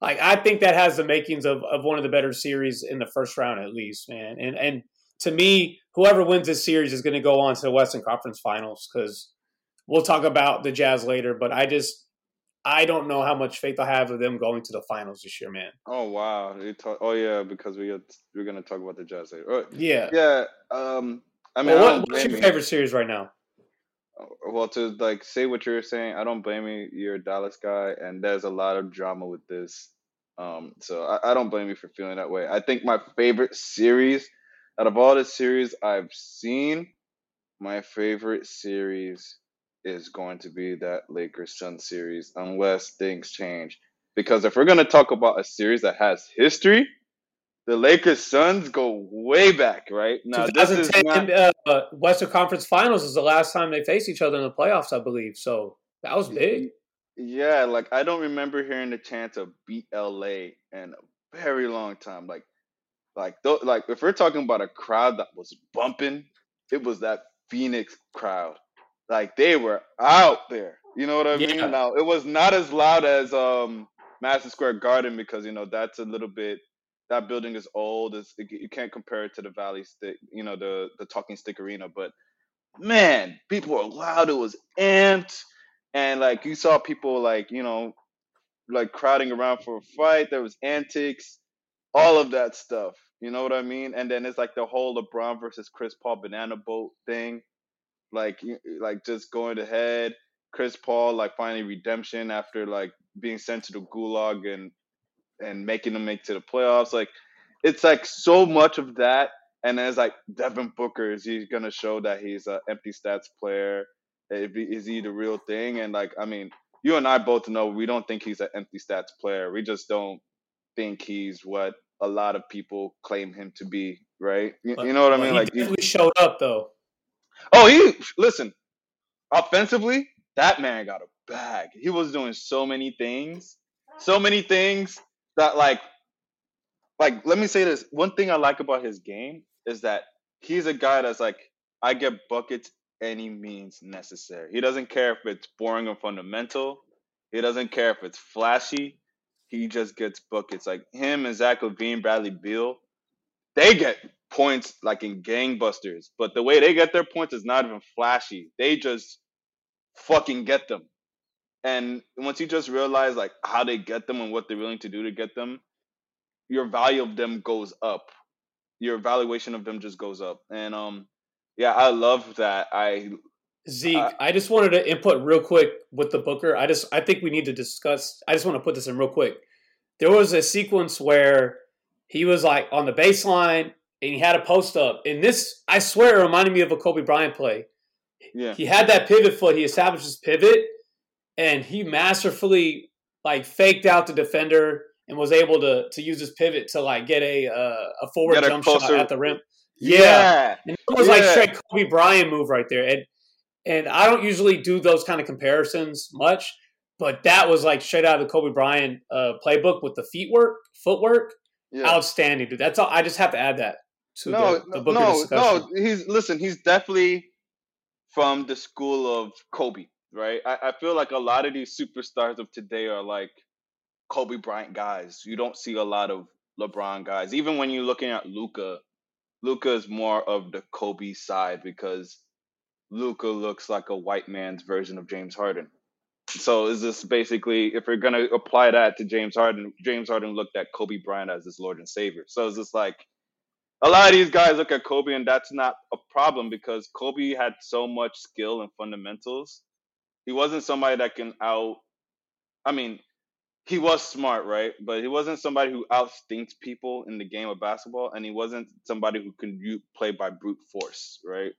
Like I think that has the makings of, of one of the better series in the first round at least, man. And and to me, whoever wins this series is going to go on to the Western Conference Finals because we'll talk about the Jazz later. But I just I don't know how much faith I have of them going to the finals this year, man. Oh wow! Talk, oh yeah, because we got, we're gonna talk about the Jazz later. Oh, yeah, yeah. Um, I mean, well, what, what's your favorite series right now? Uh, well, to like say what you're saying, I don't blame you. You're a Dallas guy, and there's a lot of drama with this. Um, so I, I don't blame you for feeling that way. I think my favorite series out of all the series I've seen, my favorite series is going to be that Lakers Sun series, unless things change. Because if we're going to talk about a series that has history, the Lakers Suns go way back, right? Now, 2010 not... uh, Western Conference Finals is the last time they faced each other in the playoffs, I believe. So that was big. Yeah, like I don't remember hearing the chance of beat LA in a very long time. Like, like, th- like if we're talking about a crowd that was bumping, it was that Phoenix crowd. Like they were out there. You know what I mean? Now it was not as loud as um Madison Square Garden because you know that's a little bit that building is old. It's, it, you can't compare it to the Valley Stick, you know, the the Talking Stick Arena. But man, people were loud. It was amped, and like you saw people like you know, like crowding around for a fight. There was antics, all of that stuff. You know what I mean? And then it's like the whole LeBron versus Chris Paul banana boat thing like like just going ahead. Chris Paul like finding redemption after like being sent to the gulag and and making them make to the playoffs. Like it's like so much of that. And then it's like Devin Booker is he gonna show that he's an empty stats player? Is he the real thing? And like I mean, you and I both know we don't think he's an empty stats player. We just don't think he's what a lot of people claim him to be, right? You, you know what I mean? like he showed up though. Oh, he listen. Offensively, that man got a bag. He was doing so many things, so many things that like, like let me say this. One thing I like about his game is that he's a guy that's like, I get buckets any means necessary. He doesn't care if it's boring or fundamental. He doesn't care if it's flashy. He just gets buckets. Like him and Zach LaVine, Bradley Beal, they get points like in gangbusters, but the way they get their points is not even flashy. They just fucking get them. And once you just realize like how they get them and what they're willing to do to get them, your value of them goes up. Your evaluation of them just goes up. And um yeah, I love that. I Zeke, uh, I just wanted to input real quick with the Booker. I just I think we need to discuss I just want to put this in real quick. There was a sequence where he was like on the baseline and he had a post up. And this, I swear, it reminded me of a Kobe Bryant play. Yeah. He had that pivot foot. He established his pivot, and he masterfully like faked out the defender and was able to to use his pivot to like get a uh, a forward get jump shot at the rim. Yeah, yeah. and it was yeah. like straight Kobe Bryant move right there. And and I don't usually do those kind of comparisons much, but that was like straight out of the Kobe Bryant uh, playbook with the feet work, footwork. Yeah. Outstanding, dude. That's all. I just have to add that to no, the, the Booker no, discussion. No, he's listen. He's definitely from the school of Kobe, right? I, I feel like a lot of these superstars of today are like Kobe Bryant guys. You don't see a lot of LeBron guys. Even when you're looking at Luka, Luka is more of the Kobe side because Luca looks like a white man's version of James Harden. So is this basically if we're gonna apply that to James Harden, James Harden looked at Kobe Bryant as his Lord and Savior. So is this like a lot of these guys look at Kobe, and that's not a problem because Kobe had so much skill and fundamentals. He wasn't somebody that can out. I mean, he was smart, right? But he wasn't somebody who outstinks people in the game of basketball, and he wasn't somebody who can play by brute force, right?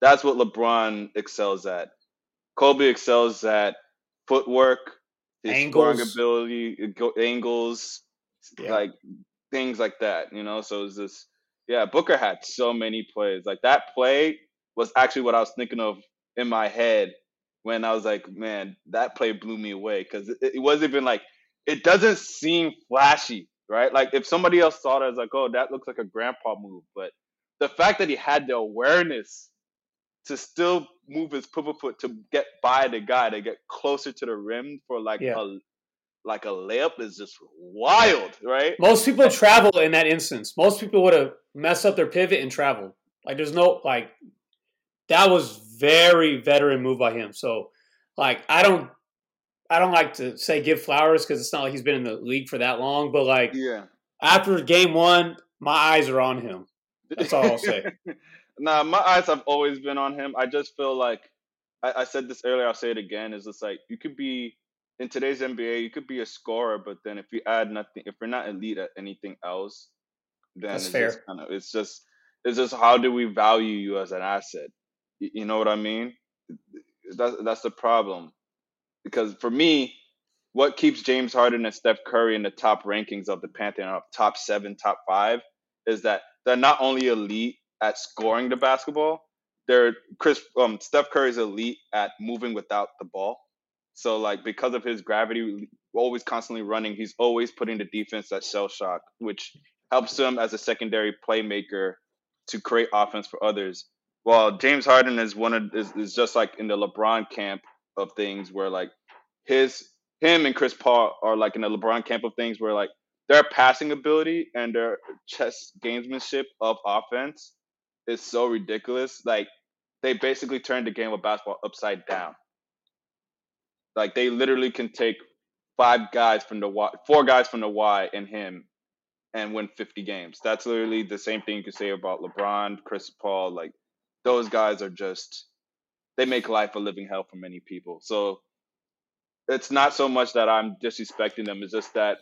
That's what LeBron excels at. Kobe excels at footwork, his angles. ability, angles, yeah. like things like that. You know, so it's this yeah, Booker had so many plays. Like that play was actually what I was thinking of in my head when I was like, man, that play blew me away because it, it, wasn't even like it doesn't seem flashy, right? Like if somebody else saw it as like, oh, that looks like a grandpa move, but the fact that he had the awareness to still move his pivot foot to get by the guy to get closer to the rim for like Yeah. a like a layup is just wild, right? Most people travel in that instance. Most people would have messed up their pivot and traveled. Like there's no like that was very veteran move by him. So like I don't I don't like to say give flowers because it's not like he's been in the league for that long. But like Yeah. after game one, my eyes are on him. That's all I'll say. nah, my eyes have always been on him. I just feel like I, I said this earlier. I'll say it again. Is just like you could be in today's NBA, you could be a scorer, but then if you add nothing, if you're not elite at anything else, then That's it's fair. just kind of it's just it's just how do we value you as an asset? You, know what I mean? That's that's the problem. Because for me, what keeps James Harden and Steph Curry in the top rankings of the Pantheon of top seven, top five, is that they're not only elite at scoring the basketball, they're Chris um Steph Curry's elite at moving without the ball. So like because of his gravity, always constantly running, he's always putting the defense at shell shock, which helps him as a secondary playmaker to create offense for others. While James Harden is one of is, is just like in the LeBron camp of things where like his him and Chris Paul are like in the LeBron camp of things where like their passing ability and their chess gamesmanship of offense is so ridiculous. Like they basically turned the game of basketball upside down. Like they literally can take five guys from the Y, four guys from the Y and him and win 50 games. That's literally the same thing you could say about LeBron, Chris Paul. Like those guys are just they make life a living hell for many people. So it's not so much that I'm disrespecting them. It's just that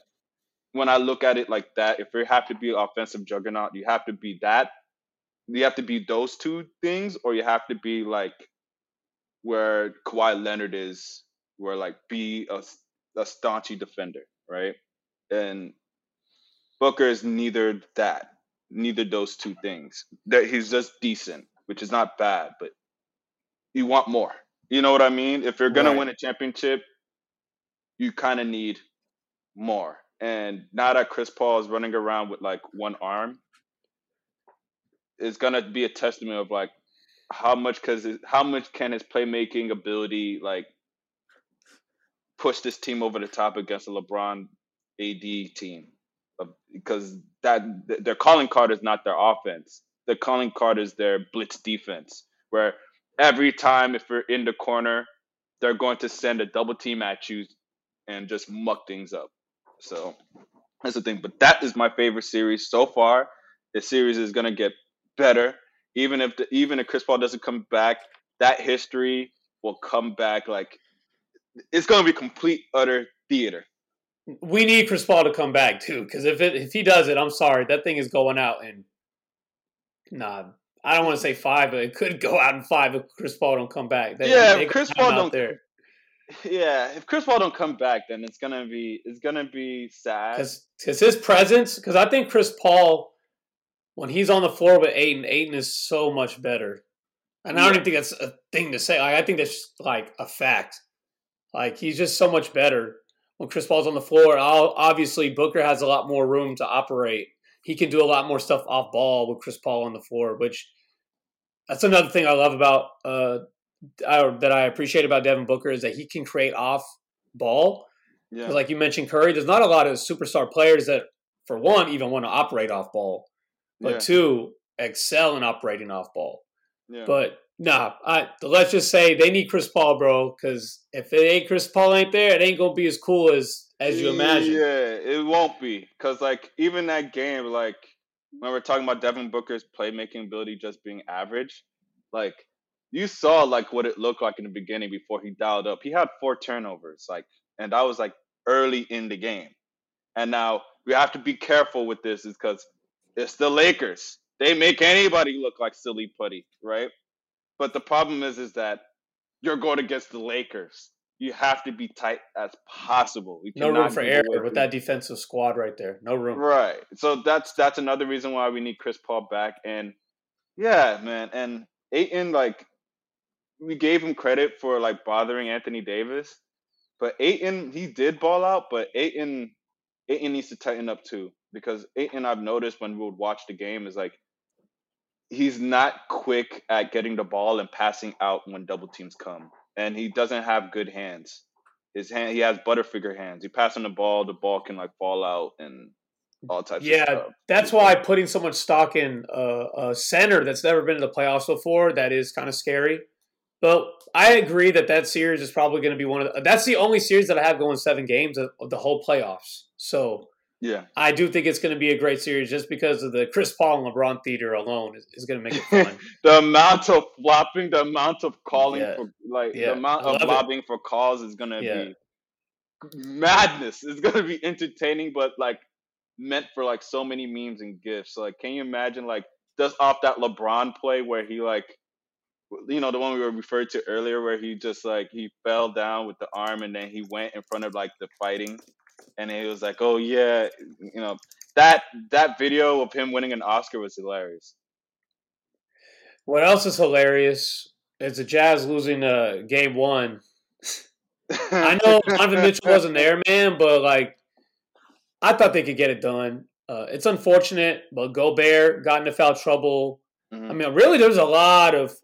when I look at it like that, if you have to be offensive juggernaut, you have to be that. You have to be those two things, or you have to be like where Kawhi Leonard is, where like be a, a staunchy defender, right? And Booker is neither that, neither those two things. That he's just decent, which is not bad, but you want more. You know what I mean? If you're gonna Right. win a championship, you kind of need more. And now that Chris Paul is running around with like one arm, it's gonna be a testament of like how much cause it- how much can his playmaking ability like push this team over the top against a LeBron AD team Uh, because that th- their calling card is not their offense. Their calling card is their blitz defense, where every time if you're in the corner, they're going to send a double team at you and just muck things up. So that's the thing. But that is my favorite series so far. The series is gonna get better, even if the, even if Chris Paul doesn't come back. That history will come back. Like it's gonna be complete utter theater. We need Chris Paul to come back too, because if it if he does it, I'm sorry, that thing is going out and nah. I don't want to say five, but it could go out in five if Chris Paul don't come back. They- Yeah, they if Chris Paul don't- there Yeah, if Chris Paul don't come back, then it's gonna be it's gonna be sad. because his presence. Because I think Chris Paul, when he's on the floor with Ayton, Ayton is so much better. And I don't even think that's a thing to say. Like, I think that's like a fact. Like he's just so much better when Chris Paul's on the floor. I'll, obviously, Booker has a lot more room to operate. He can do a lot more stuff off ball with Chris Paul on the floor, which that's another thing I love about uh, I, that I appreciate about Devin Booker is that he can create off ball. Yeah, like you mentioned, Curry. There's not a lot of superstar players that, for one, even want to operate off ball, but yeah, two, excel in operating off ball. yeah. But nah, I, let's just say they need Chris Paul, bro. Because if it ain't Chris Paul ain't there, it ain't gonna be as cool as as you imagine. Yeah, it won't be because like even that game, like when we're talking about Devin Booker's playmaking ability just being average, like you saw like what it looked like in the beginning before he dialed up. He had four turnovers, like, and that was like early in the game. And now we have to be careful with this, is because it's the Lakers. They make anybody look like silly putty, right? But the problem is, is that you're going against the Lakers. You have to be tight as possible. You No room for error with that defensive squad right there. No room. Right. So that's that's another reason why we need Chris Paul back. And yeah, man. And Ayton, like, we gave him credit for like bothering Anthony Davis, but Ayton he did ball out. But Ayton, Ayton needs to tighten up too because Ayton I've noticed when we would watch the game is like he's not quick at getting the ball and passing out when double teams come, and he doesn't have good hands. His hand, he has butterfinger hands. He passes on the ball, the ball can like fall out and all types. Yeah, that's why putting so much stock in a, a center that's never been in the playoffs before that is kind of scary. But I agree that that series is probably going to be one of the, that's the only series that I have going seven games of the whole playoffs. So yeah, I do think it's going to be a great series just because of the Chris Paul and LeBron theater alone is, is going to make it fun. the amount of flopping, the amount of calling yeah. for like yeah. the amount of lobbying it. for calls is going to yeah. be madness. It's going to be entertaining, but like meant for like so many memes and gifs. Like, can you imagine like just off that LeBron play where he like you know the one we were referred to earlier where he just like he fell down with the arm and then he went in front of like the fighting and he was like oh yeah you know that that video of him winning an oscar was hilarious what else is hilarious is the jazz losing uh game one i know donovan mitchell wasn't there man but like i thought they could get it done uh, it's unfortunate but gobert got into foul trouble mm-hmm. I mean, really, there's a lot of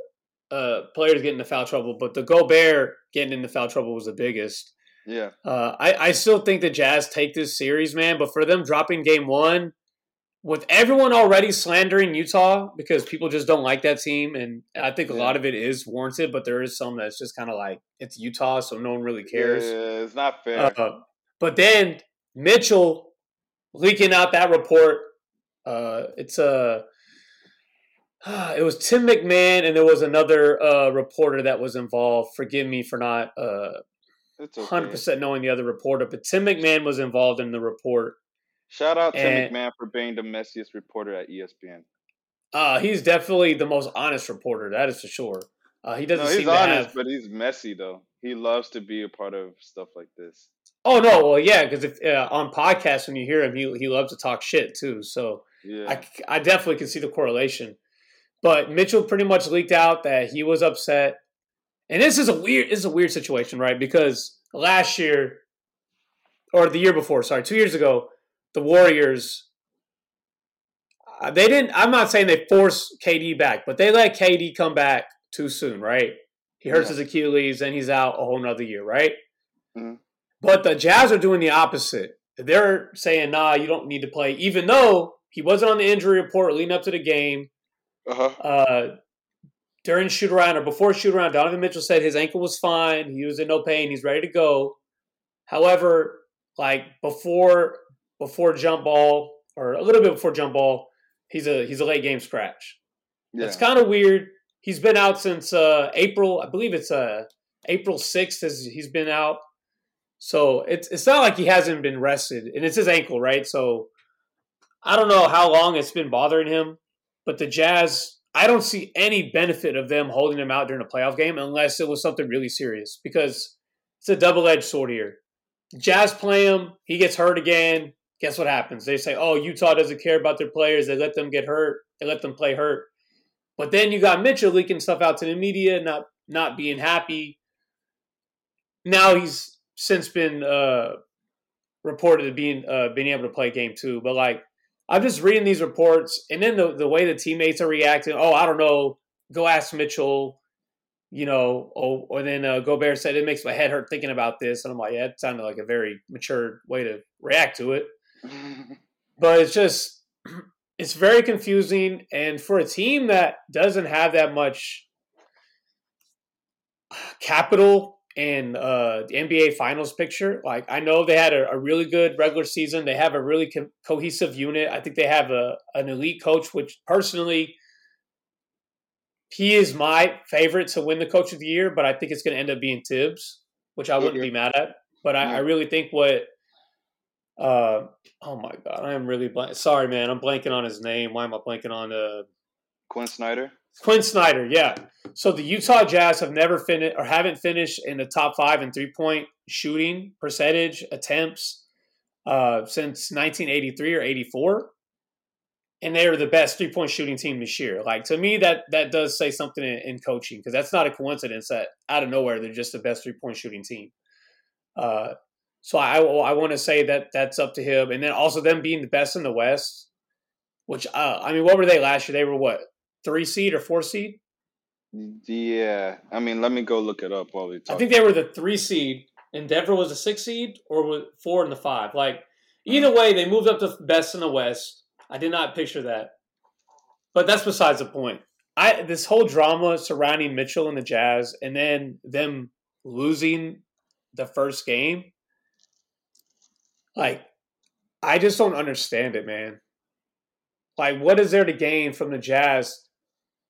uh, players getting into foul trouble, but the Gobert getting into foul trouble was the biggest. Yeah. Uh, I, I still think the Jazz take this series, man, but for them dropping game one, with everyone already slandering Utah because people just don't like that team, and I think a yeah. lot of it is warranted, but there is some that's just kind of like it's Utah, so no one really cares. Yeah, it's not fair. Uh, but then Mitchell leaking out that report. Uh, it's a it was Tim McMahon, and there was another uh, reporter that was involved. Forgive me for not uh, hundred percent knowing the other reporter, but Tim McMahon was involved in the report. Shout out and, Tim McMahon for being the messiest reporter at ESPN. Uh, he's definitely the most honest reporter. That is for sure. Uh, he doesn't. No, he's honest, have... but he's messy though. He loves to be a part of stuff like this. Oh no, well yeah, because if uh, on podcasts when you hear him, he he loves to talk shit too. So yeah. I I definitely can see the correlation. But Mitchell pretty much leaked out that he was upset. And this is a weird this is a weird situation, right? Because last year or the year before, sorry, 2 years ago, the Warriors uh, they didn't I'm not saying they forced KD back, but they let KD come back too soon, right? He hurts yeah. his Achilles and he's out a whole nother year, right? Mm-hmm. But the Jazz are doing the opposite. They're saying, nah, you don't need to play, even though he wasn't on the injury report leading up to the game. Uh-huh. Uh, during shoot around or before shoot around, Donovan Mitchell said his ankle was fine. He was in no pain. He's ready to go. However, like before before jump ball or a little bit before jump ball, he's a he's a late game scratch. Yeah. It's kind of weird. He's been out since uh, April. I believe it's uh, April sixth. As he's been out, so it's it's not like he hasn't been rested, and it's his ankle, right? So I don't know how long it's been bothering him. But the Jazz, I don't see any benefit of them holding him out during a playoff game unless it was something really serious because it's a double edged sword here. Jazz play him, he gets hurt again. Guess what happens? They say, oh, Utah doesn't care about their players. They let them get hurt. They let them play hurt. But then you got Mitchell leaking stuff out to the media, not not being happy. Now he's since been uh, reported being uh, being able to play game two. But like I'm just reading these reports, and then the the way the teammates are reacting. Oh, I don't know. Go ask Mitchell. You know, oh, or then uh, Gobert said it makes my head hurt thinking about this, and I'm like, yeah, it sounded like a very mature way to react to it. but it's just, it's very confusing, and for a team that doesn't have that much capital in uh, the NBA Finals picture. Like I know they had a, a really good regular season. They have a really co- cohesive unit. I think they have a an elite coach, which personally he is my favorite to win the Coach of the Year. But I think it's going to end up being Thibs, which I wouldn't be mad at. But I, I really think what. Uh, oh my God, I am really blank. Sorry, man, I'm blanking on his name. Why am I blanking on uh Quin Snyder? Quin Snyder, yeah. So the Utah Jazz have never finished or haven't finished in the top five in three point shooting percentage attempts uh, since 1983 or 84, and they are the best three point shooting team this year. Like to me, that that does say something in, in coaching because that's not a coincidence that out of nowhere they're just the best three point shooting team. Uh, so I I want to say that that's up to him, and then also them being the best in the West. Which uh, I mean, what were they last year? They were what three seed or four seed. Yeah, I mean, let me go look it up while we talk. I think they were the three seed, and Denver was a six seed, or was four and the five. Like either way, they moved up to best in the West. I did not picture that, but that's besides the point. I this whole drama surrounding Mitchell and the Jazz, and then them losing the first game. Like, I just don't understand it, man. Like, what is there to gain from the Jazz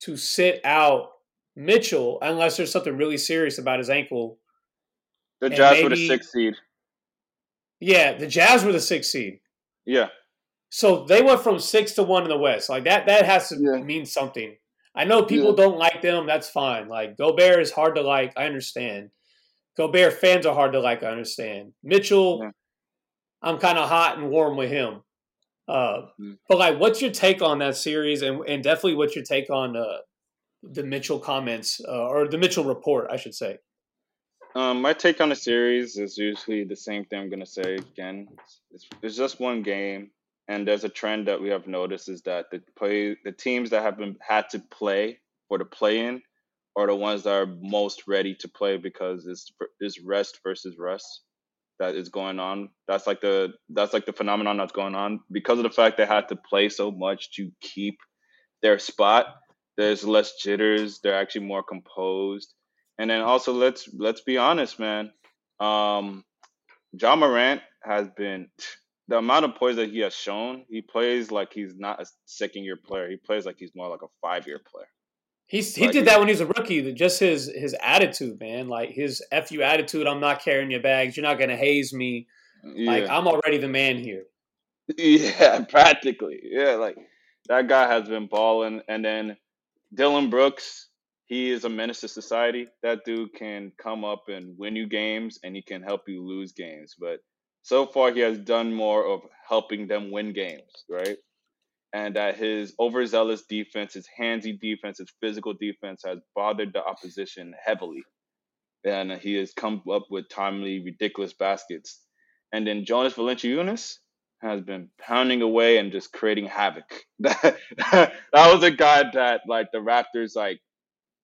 to sit out Mitchell unless there's something really serious about his ankle? the and Jazz were the maybe- sixth seed. Yeah, the Jazz were the sixth seed. Yeah, So they went from six to one in the West. Like that, that has to Yeah. mean something. I know people Yeah. don't like them. That's fine. Like Gobert is hard to like. I understand. Gobert fans are hard to like. I understand. Mitchell, Yeah. I'm kind of hot and warm with him. Uh, Mm. But like, what's your take on that series, and, and definitely what's your take on uh, the Mitchell comments uh, or the Mitchell report, I should say. Um, my take on the series is usually the same thing I'm gonna say again. It's, it's just one game, and there's a trend that we have noticed is that the play the teams that have been had to play for the play-in are the ones that are most ready to play because it's it's rest versus rest that is going on. That's like the that's like the phenomenon that's going on because of the fact they had to play so much to keep their spot. There's less jitters. They're actually more composed. And then also let's let's be honest, man. Um, Ja Morant has been the amount of poise that he has shown. He plays like he's not a second year player. He plays like he's more like a five year player. He's, he Like- did that when he was a rookie. Just his his attitude, man. Like his fu attitude. I'm not carrying your bags. You're not gonna haze me. Like I'm already the man here. yeah, practically. Yeah, like that guy has been balling. And then Dillon Brooks, he is a menace to society. That dude can come up and win you games, and he can help you lose games. But so far, he has done more of helping them win games, right? And that his overzealous defense, his handsy defense, his physical defense has bothered the opposition heavily. And he has come up with timely, ridiculous baskets. And then Jonas Valanciunas has been pounding away and just creating havoc. That that was a guy that like the Raptors like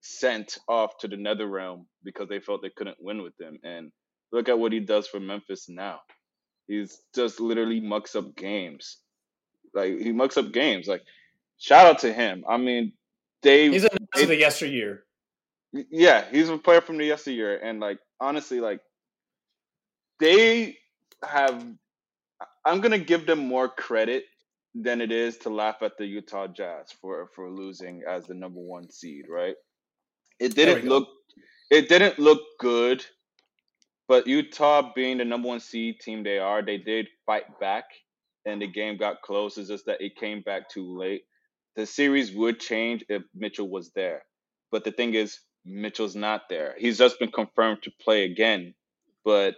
sent off to the nether realm because they felt they couldn't win with him. And look at what he does for Memphis now. He's just literally mucks up games. Like he mucks up games. Like shout out to him. I mean, they He's a it- the yesteryear. yeah, he's a player from the yesteryear, and like honestly, like they have. I'm gonna give them more credit than it is to laugh at the Utah Jazz for for losing as the number one seed. Right? It didn't look. It didn't look good, but Utah being the number one seed team they are, they did fight back, and the game got close. It's just that it came back too late. The series would change if Mitchell was there. But the thing is, Mitchell's not there. He's just been confirmed to play again. But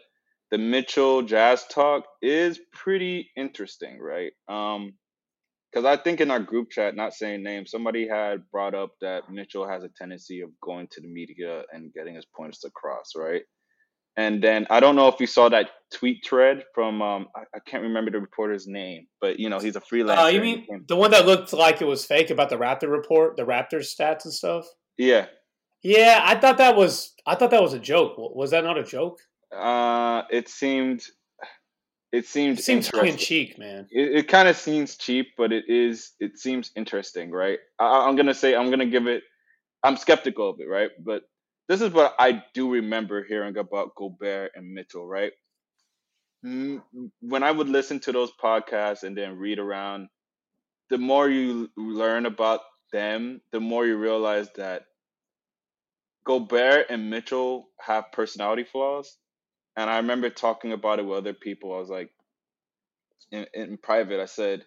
the Mitchell Jazz talk is pretty interesting, right? Um, because I think in our group chat, not saying names, somebody had brought up that Mitchell has a tendency of going to the media and getting his points across, right? And then I don't know if you saw that tweet thread from um I, I can't remember the reporter's name, but you know he's a freelancer. Uh, you mean the one that looked like it was fake about the Raptor report, the Raptors stats and stuff? yeah, Yeah, I thought that was I thought that was a joke. Was that not a joke? Uh, it seemed, it seemed It seems tongue in cheek, man. It, it kind of seems cheap, but it is. It seems interesting, right? I, I'm gonna say I'm gonna give it. I'm skeptical of it, right? But this is what I do remember hearing about Gobert and Mitchell, right? When I would listen to those podcasts and then read around, the more you learn about them, the more you realize that Gobert and Mitchell have personality flaws. And I remember talking about it with other people. I was like, in, in private, I said,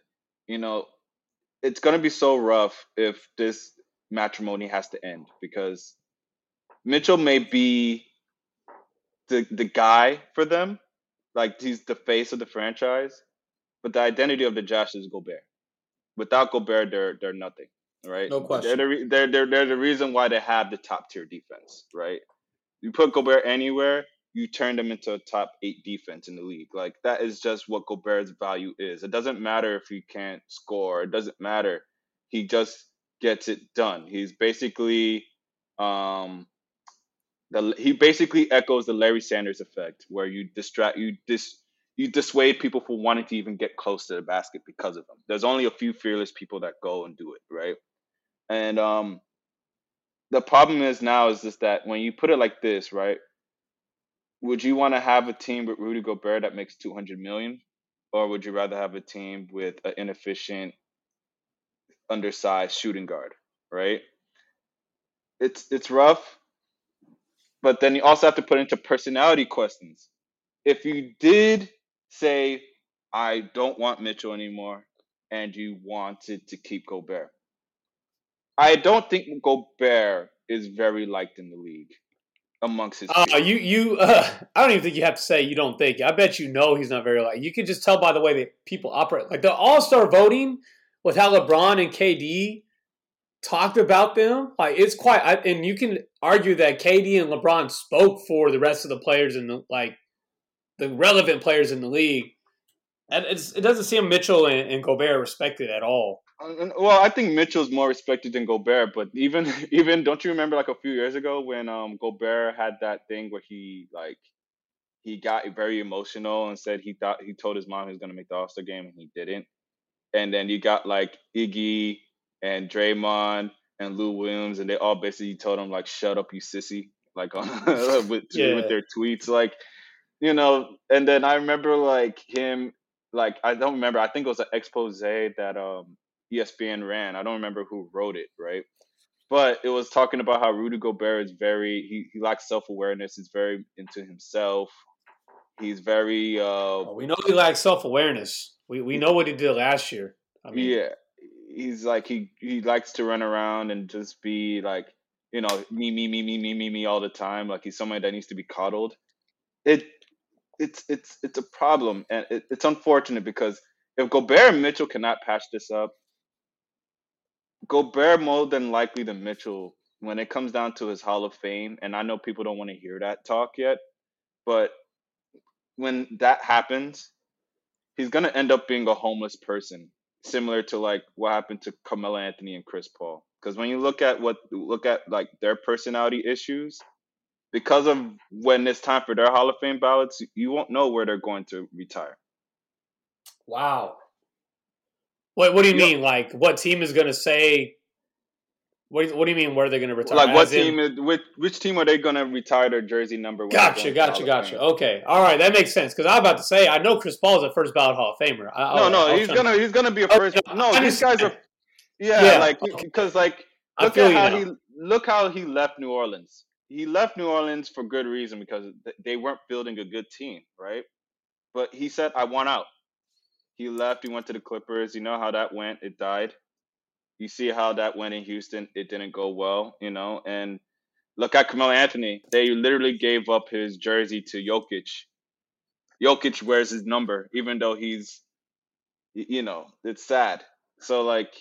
you know, it's going to be so rough if this matrimony has to end because Mitchell may be the the guy for them, like he's the face of the franchise, but the identity of the Jazz is Gobert. Without Gobert, they're they're nothing, right? No question. They're the re- they're they're they're the reason why they have the top tier defense, right? You put Gobert anywhere, you turn them into a top eight defense in the league. Like that is just what Gobert's value is. It doesn't matter if he can't score. It doesn't matter. He just gets it done. He's basically um, the he basically echoes the Larry Sanders effect, where you distract you dis you dissuade people from wanting to even get close to the basket because of him. There's only a few fearless people that go and do it, right? And um, the problem is now is just that when you put it like this, right? Would you want to have a team with Rudy Gobert that makes 200 million, or would you rather have a team with an inefficient, undersized shooting guard, right? It's it's rough, but then you also have to put into personality questions. If you did say, I don't want Mitchell anymore, and you wanted to keep Gobert, I don't think Gobert is very liked in the league amongst his. Uh, you you uh, I don't even think you have to say you don't think. I bet you know he's not very liked. You can just tell by the way that people operate. Like the All Star voting with how LeBron and KD talked about them. Like it's quite, I, and you can argue that KD and LeBron spoke for the rest of the players in the like the relevant players in the league. And it doesn't seem Mitchell and, and Gobert respected at all. Uh, well, I think Mitchell's more respected than Gobert, but even even don't you remember like a few years ago when um Gobert had that thing where he like he got very emotional and said he thought he told his mom he was gonna make the All Star game and he didn't, and then you got like Iggy and Draymond and Lou Williams and they all basically told him like shut up you sissy like on with yeah. with their tweets like you know and then I remember like him like I don't remember I think it was an expose that um ESPN ran. I don't remember who wrote it, right? But it was talking about how Rudy Gobert is very he, he lacks self awareness. He's very into himself. He's very. uh well, We know he lacks self awareness. We we know what he did last year. I mean, yeah, he's like he he likes to run around and just be like you know me me me me me me me all the time. Like he's somebody that needs to be coddled. It it's it's it's a problem and it, it's unfortunate because if Gobert and Mitchell cannot patch this up, Gobert more than likely than Mitchell when it comes down to his Hall of Fame, and I know people don't want to hear that talk yet, but when that happens, he's gonna end up being a homeless person, similar to like what happened to Carmelo Anthony and Chris Paul. Because when you look at what look at like their personality issues, because of when it's time for their Hall of Fame ballots, you won't know where they're going to retire. Wow. What What do you, mean? like, what team is going to say? What, what do you mean? Where are they going to retire? Like, what As team? In, is, which which team are they going to retire their jersey number? Gotcha, gotcha, gotcha. Okay, all right, that makes sense. Because I'm about to say, I know Chris Paul is a first ballot Hall of Famer. I, no, no, he's gonna to... he's gonna be a first. no, these guys are. Yeah, yeah like because like look at how he look how he left New Orleans. He left New Orleans for good reason because they weren't building a good team, right? But he said, "I want out." He left. He went to the Clippers. You know how that went. It died. You see how that went in Houston. It didn't go well, you know. And look at Carmelo Anthony. They literally gave up his jersey to Jokic. Jokic wears his number, even though he's, you know, it's sad. So like,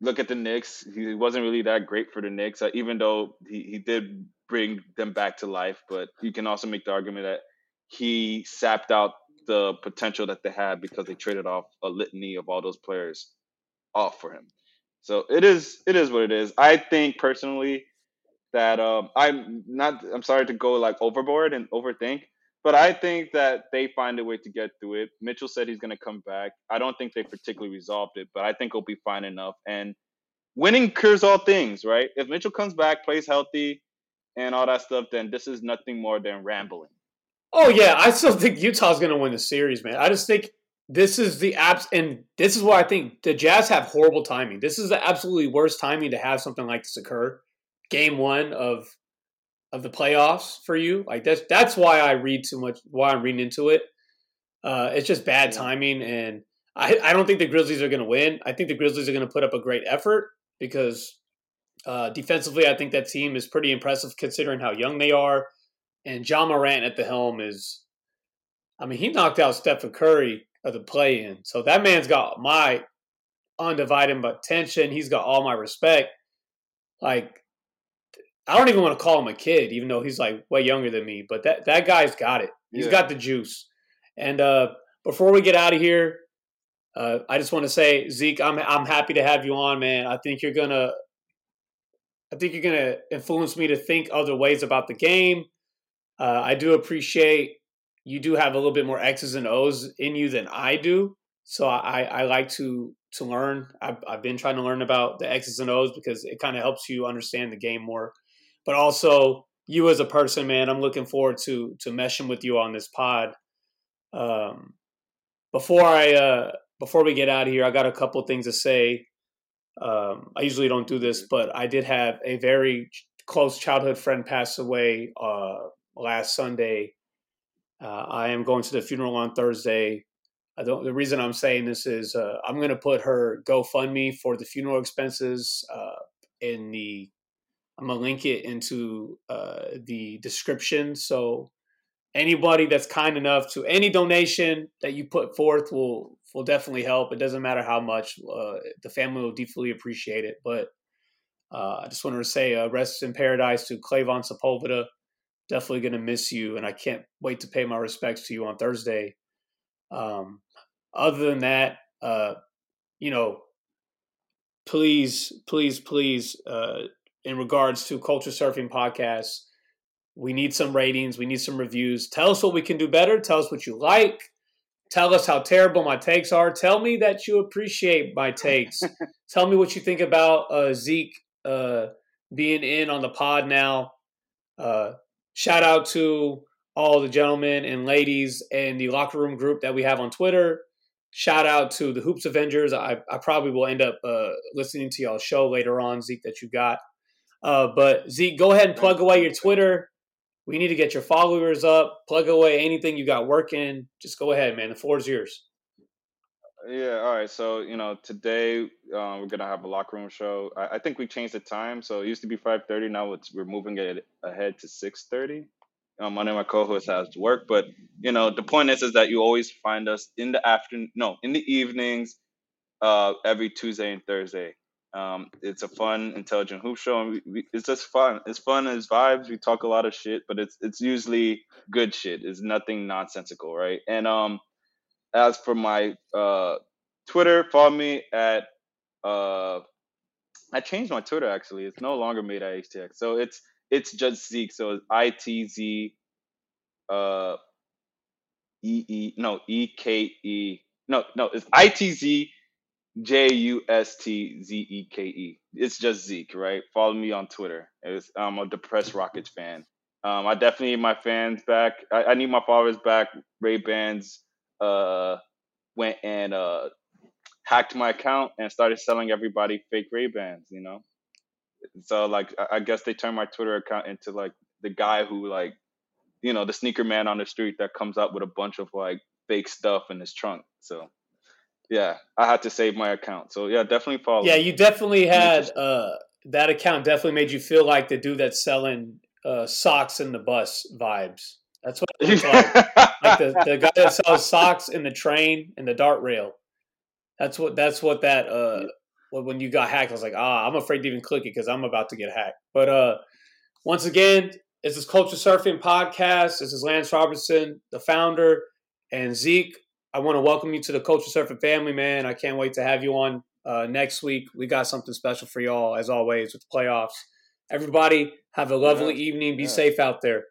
look at the Knicks. He wasn't really that great for the Knicks, uh, even though he, he did bring them back to life. But you can also make the argument that he sapped out the potential that they had because they traded off a litany of all those players off for him. So it is it is what it is. I think personally that um, I'm not I'm sorry to go like overboard and overthink, but I think that they find a way to get through it. Mitchell said he's going to come back. I don't think they particularly resolved it, but I think it'll be fine enough. And winning cures all things, right? If Mitchell comes back, plays healthy, and all that stuff, then this is nothing more than rambling. Oh yeah, I still think Utah's going to win the series, man. I just think this is the apps, and this is why I think the Jazz have horrible timing. This is the absolutely worst timing to have something like this occur. Game one of of the playoffs for you, like that's that's why I read too much. Why I'm reading into it. Uh, it's just bad timing, and I I don't think the Grizzlies are going to win. I think the Grizzlies are going to put up a great effort because uh, defensively, I think that team is pretty impressive considering how young they are and Ja Morant at the helm is, I mean, he knocked out Stephen Curry of the play in. So that man's got my undivided attention. He's got all my respect. Like, I don't even want to call him a kid, even though he's like way younger than me. But that that guy's got it. He's yeah. got the juice. And uh, before we get out of here, uh, I just want to say, Zeke, I'm I'm happy to have you on, man. I think you're gonna, I think you're gonna influence me to think other ways about the game. Uh, I do appreciate you do have a little bit more X's and O's in you than I do, so I, I like to to learn. I've, I've been trying to learn about the X's and O's because it kind of helps you understand the game more. But also, you as a person, man, I'm looking forward to to meshing with you on this pod. Um, before I uh, before we get out of here, I got a couple things to say. Um, I usually don't do this, but I did have a very close childhood friend pass away uh, last Sunday. Uh, I am going to the funeral on Thursday. I don't, the reason I'm saying this is uh, I'm going to put her GoFundMe for the funeral expenses uh, in the. I'm gonna link it into uh, the description. So anybody that's kind enough to any donation that you put forth will will definitely help. It doesn't matter how much. Uh, the family will deeply appreciate it. But uh, I just wanted to say, rest in paradise to Clavon Sepulveda. Definitely going to miss you, and I can't wait to pay my respects to you on Thursday. Um, other than that, uh, you know, please, please, please, uh, in regards to Culture Surfing Podcast, we need some ratings. We need some reviews. Tell us what we can do better. Tell us what you like. Tell us how terrible my takes are. Tell me that you appreciate my takes. Tell me what you think about uh, Zeke uh, being in on the pod now. Uh, shout out to all the gentlemen and ladies in the locker room group that we have on Twitter. Shout out to the Hoops Avengers. I, I probably will end up uh, listening to y'all's show later on, Zeke, that you got. Uh, but Zeke, go ahead and plug away your Twitter we need to get your followers up. Plug away anything you got working. Just go ahead, man. The floor is yours. Yeah. All right. So you know, today um, we're gonna have a locker room show. I, I, think we changed the time. So it used to be five thirty. Now it's we're moving it ahead to six thirty. Um, of my co-hosts has to work, but you know, the point is, is that you always find us in the afternoon, no, in the evenings, uh, every Tuesday and Thursday. Um, it's a fun, intelligent hoop show, and we, we, it's just fun. It's fun. It's vibes. We talk a lot of shit, but it's it's usually good shit. It's nothing nonsensical, right? And um, as for my uh, Twitter, follow me at uh, I changed my Twitter actually. It's no longer made at HTX, so it's it's just Zeke. So it's I T Z uh E E no E K E no no it's I T Z J U S T Z E K E. It's just Zeke, right? Follow me on Twitter. It's, I'm a depressed Rockets fan. Um, I definitely need my fans back. I, I need my followers back. Ray Bans uh, went and uh, hacked my account and started selling everybody fake Ray Bans. You know, so like I, I guess they turned my Twitter account into like the guy who like you know the sneaker man on the street that comes up with a bunch of like fake stuff in his trunk. So yeah, I had to save my account. So yeah, definitely follow. Yeah, you definitely had uh, that account. Definitely made you feel like the dude that's selling uh, socks in the bus vibes. That's what it looks like. like the, the guy that sells socks in the train and the dart rail. That's what. That's what that. Uh, when you got hacked, I was like, ah, I'm afraid to even click it because I'm about to get hacked. But uh, once again, this is Culture Surfing Podcast. This is Lance Robertson, the founder, and Zeke I want to welcome you to the Culture Surfing family, man. I can't wait to have you on uh, next week. We got something special for y'all, as always, with the playoffs. Everybody, have a lovely yeah. evening. Be yeah. safe out there.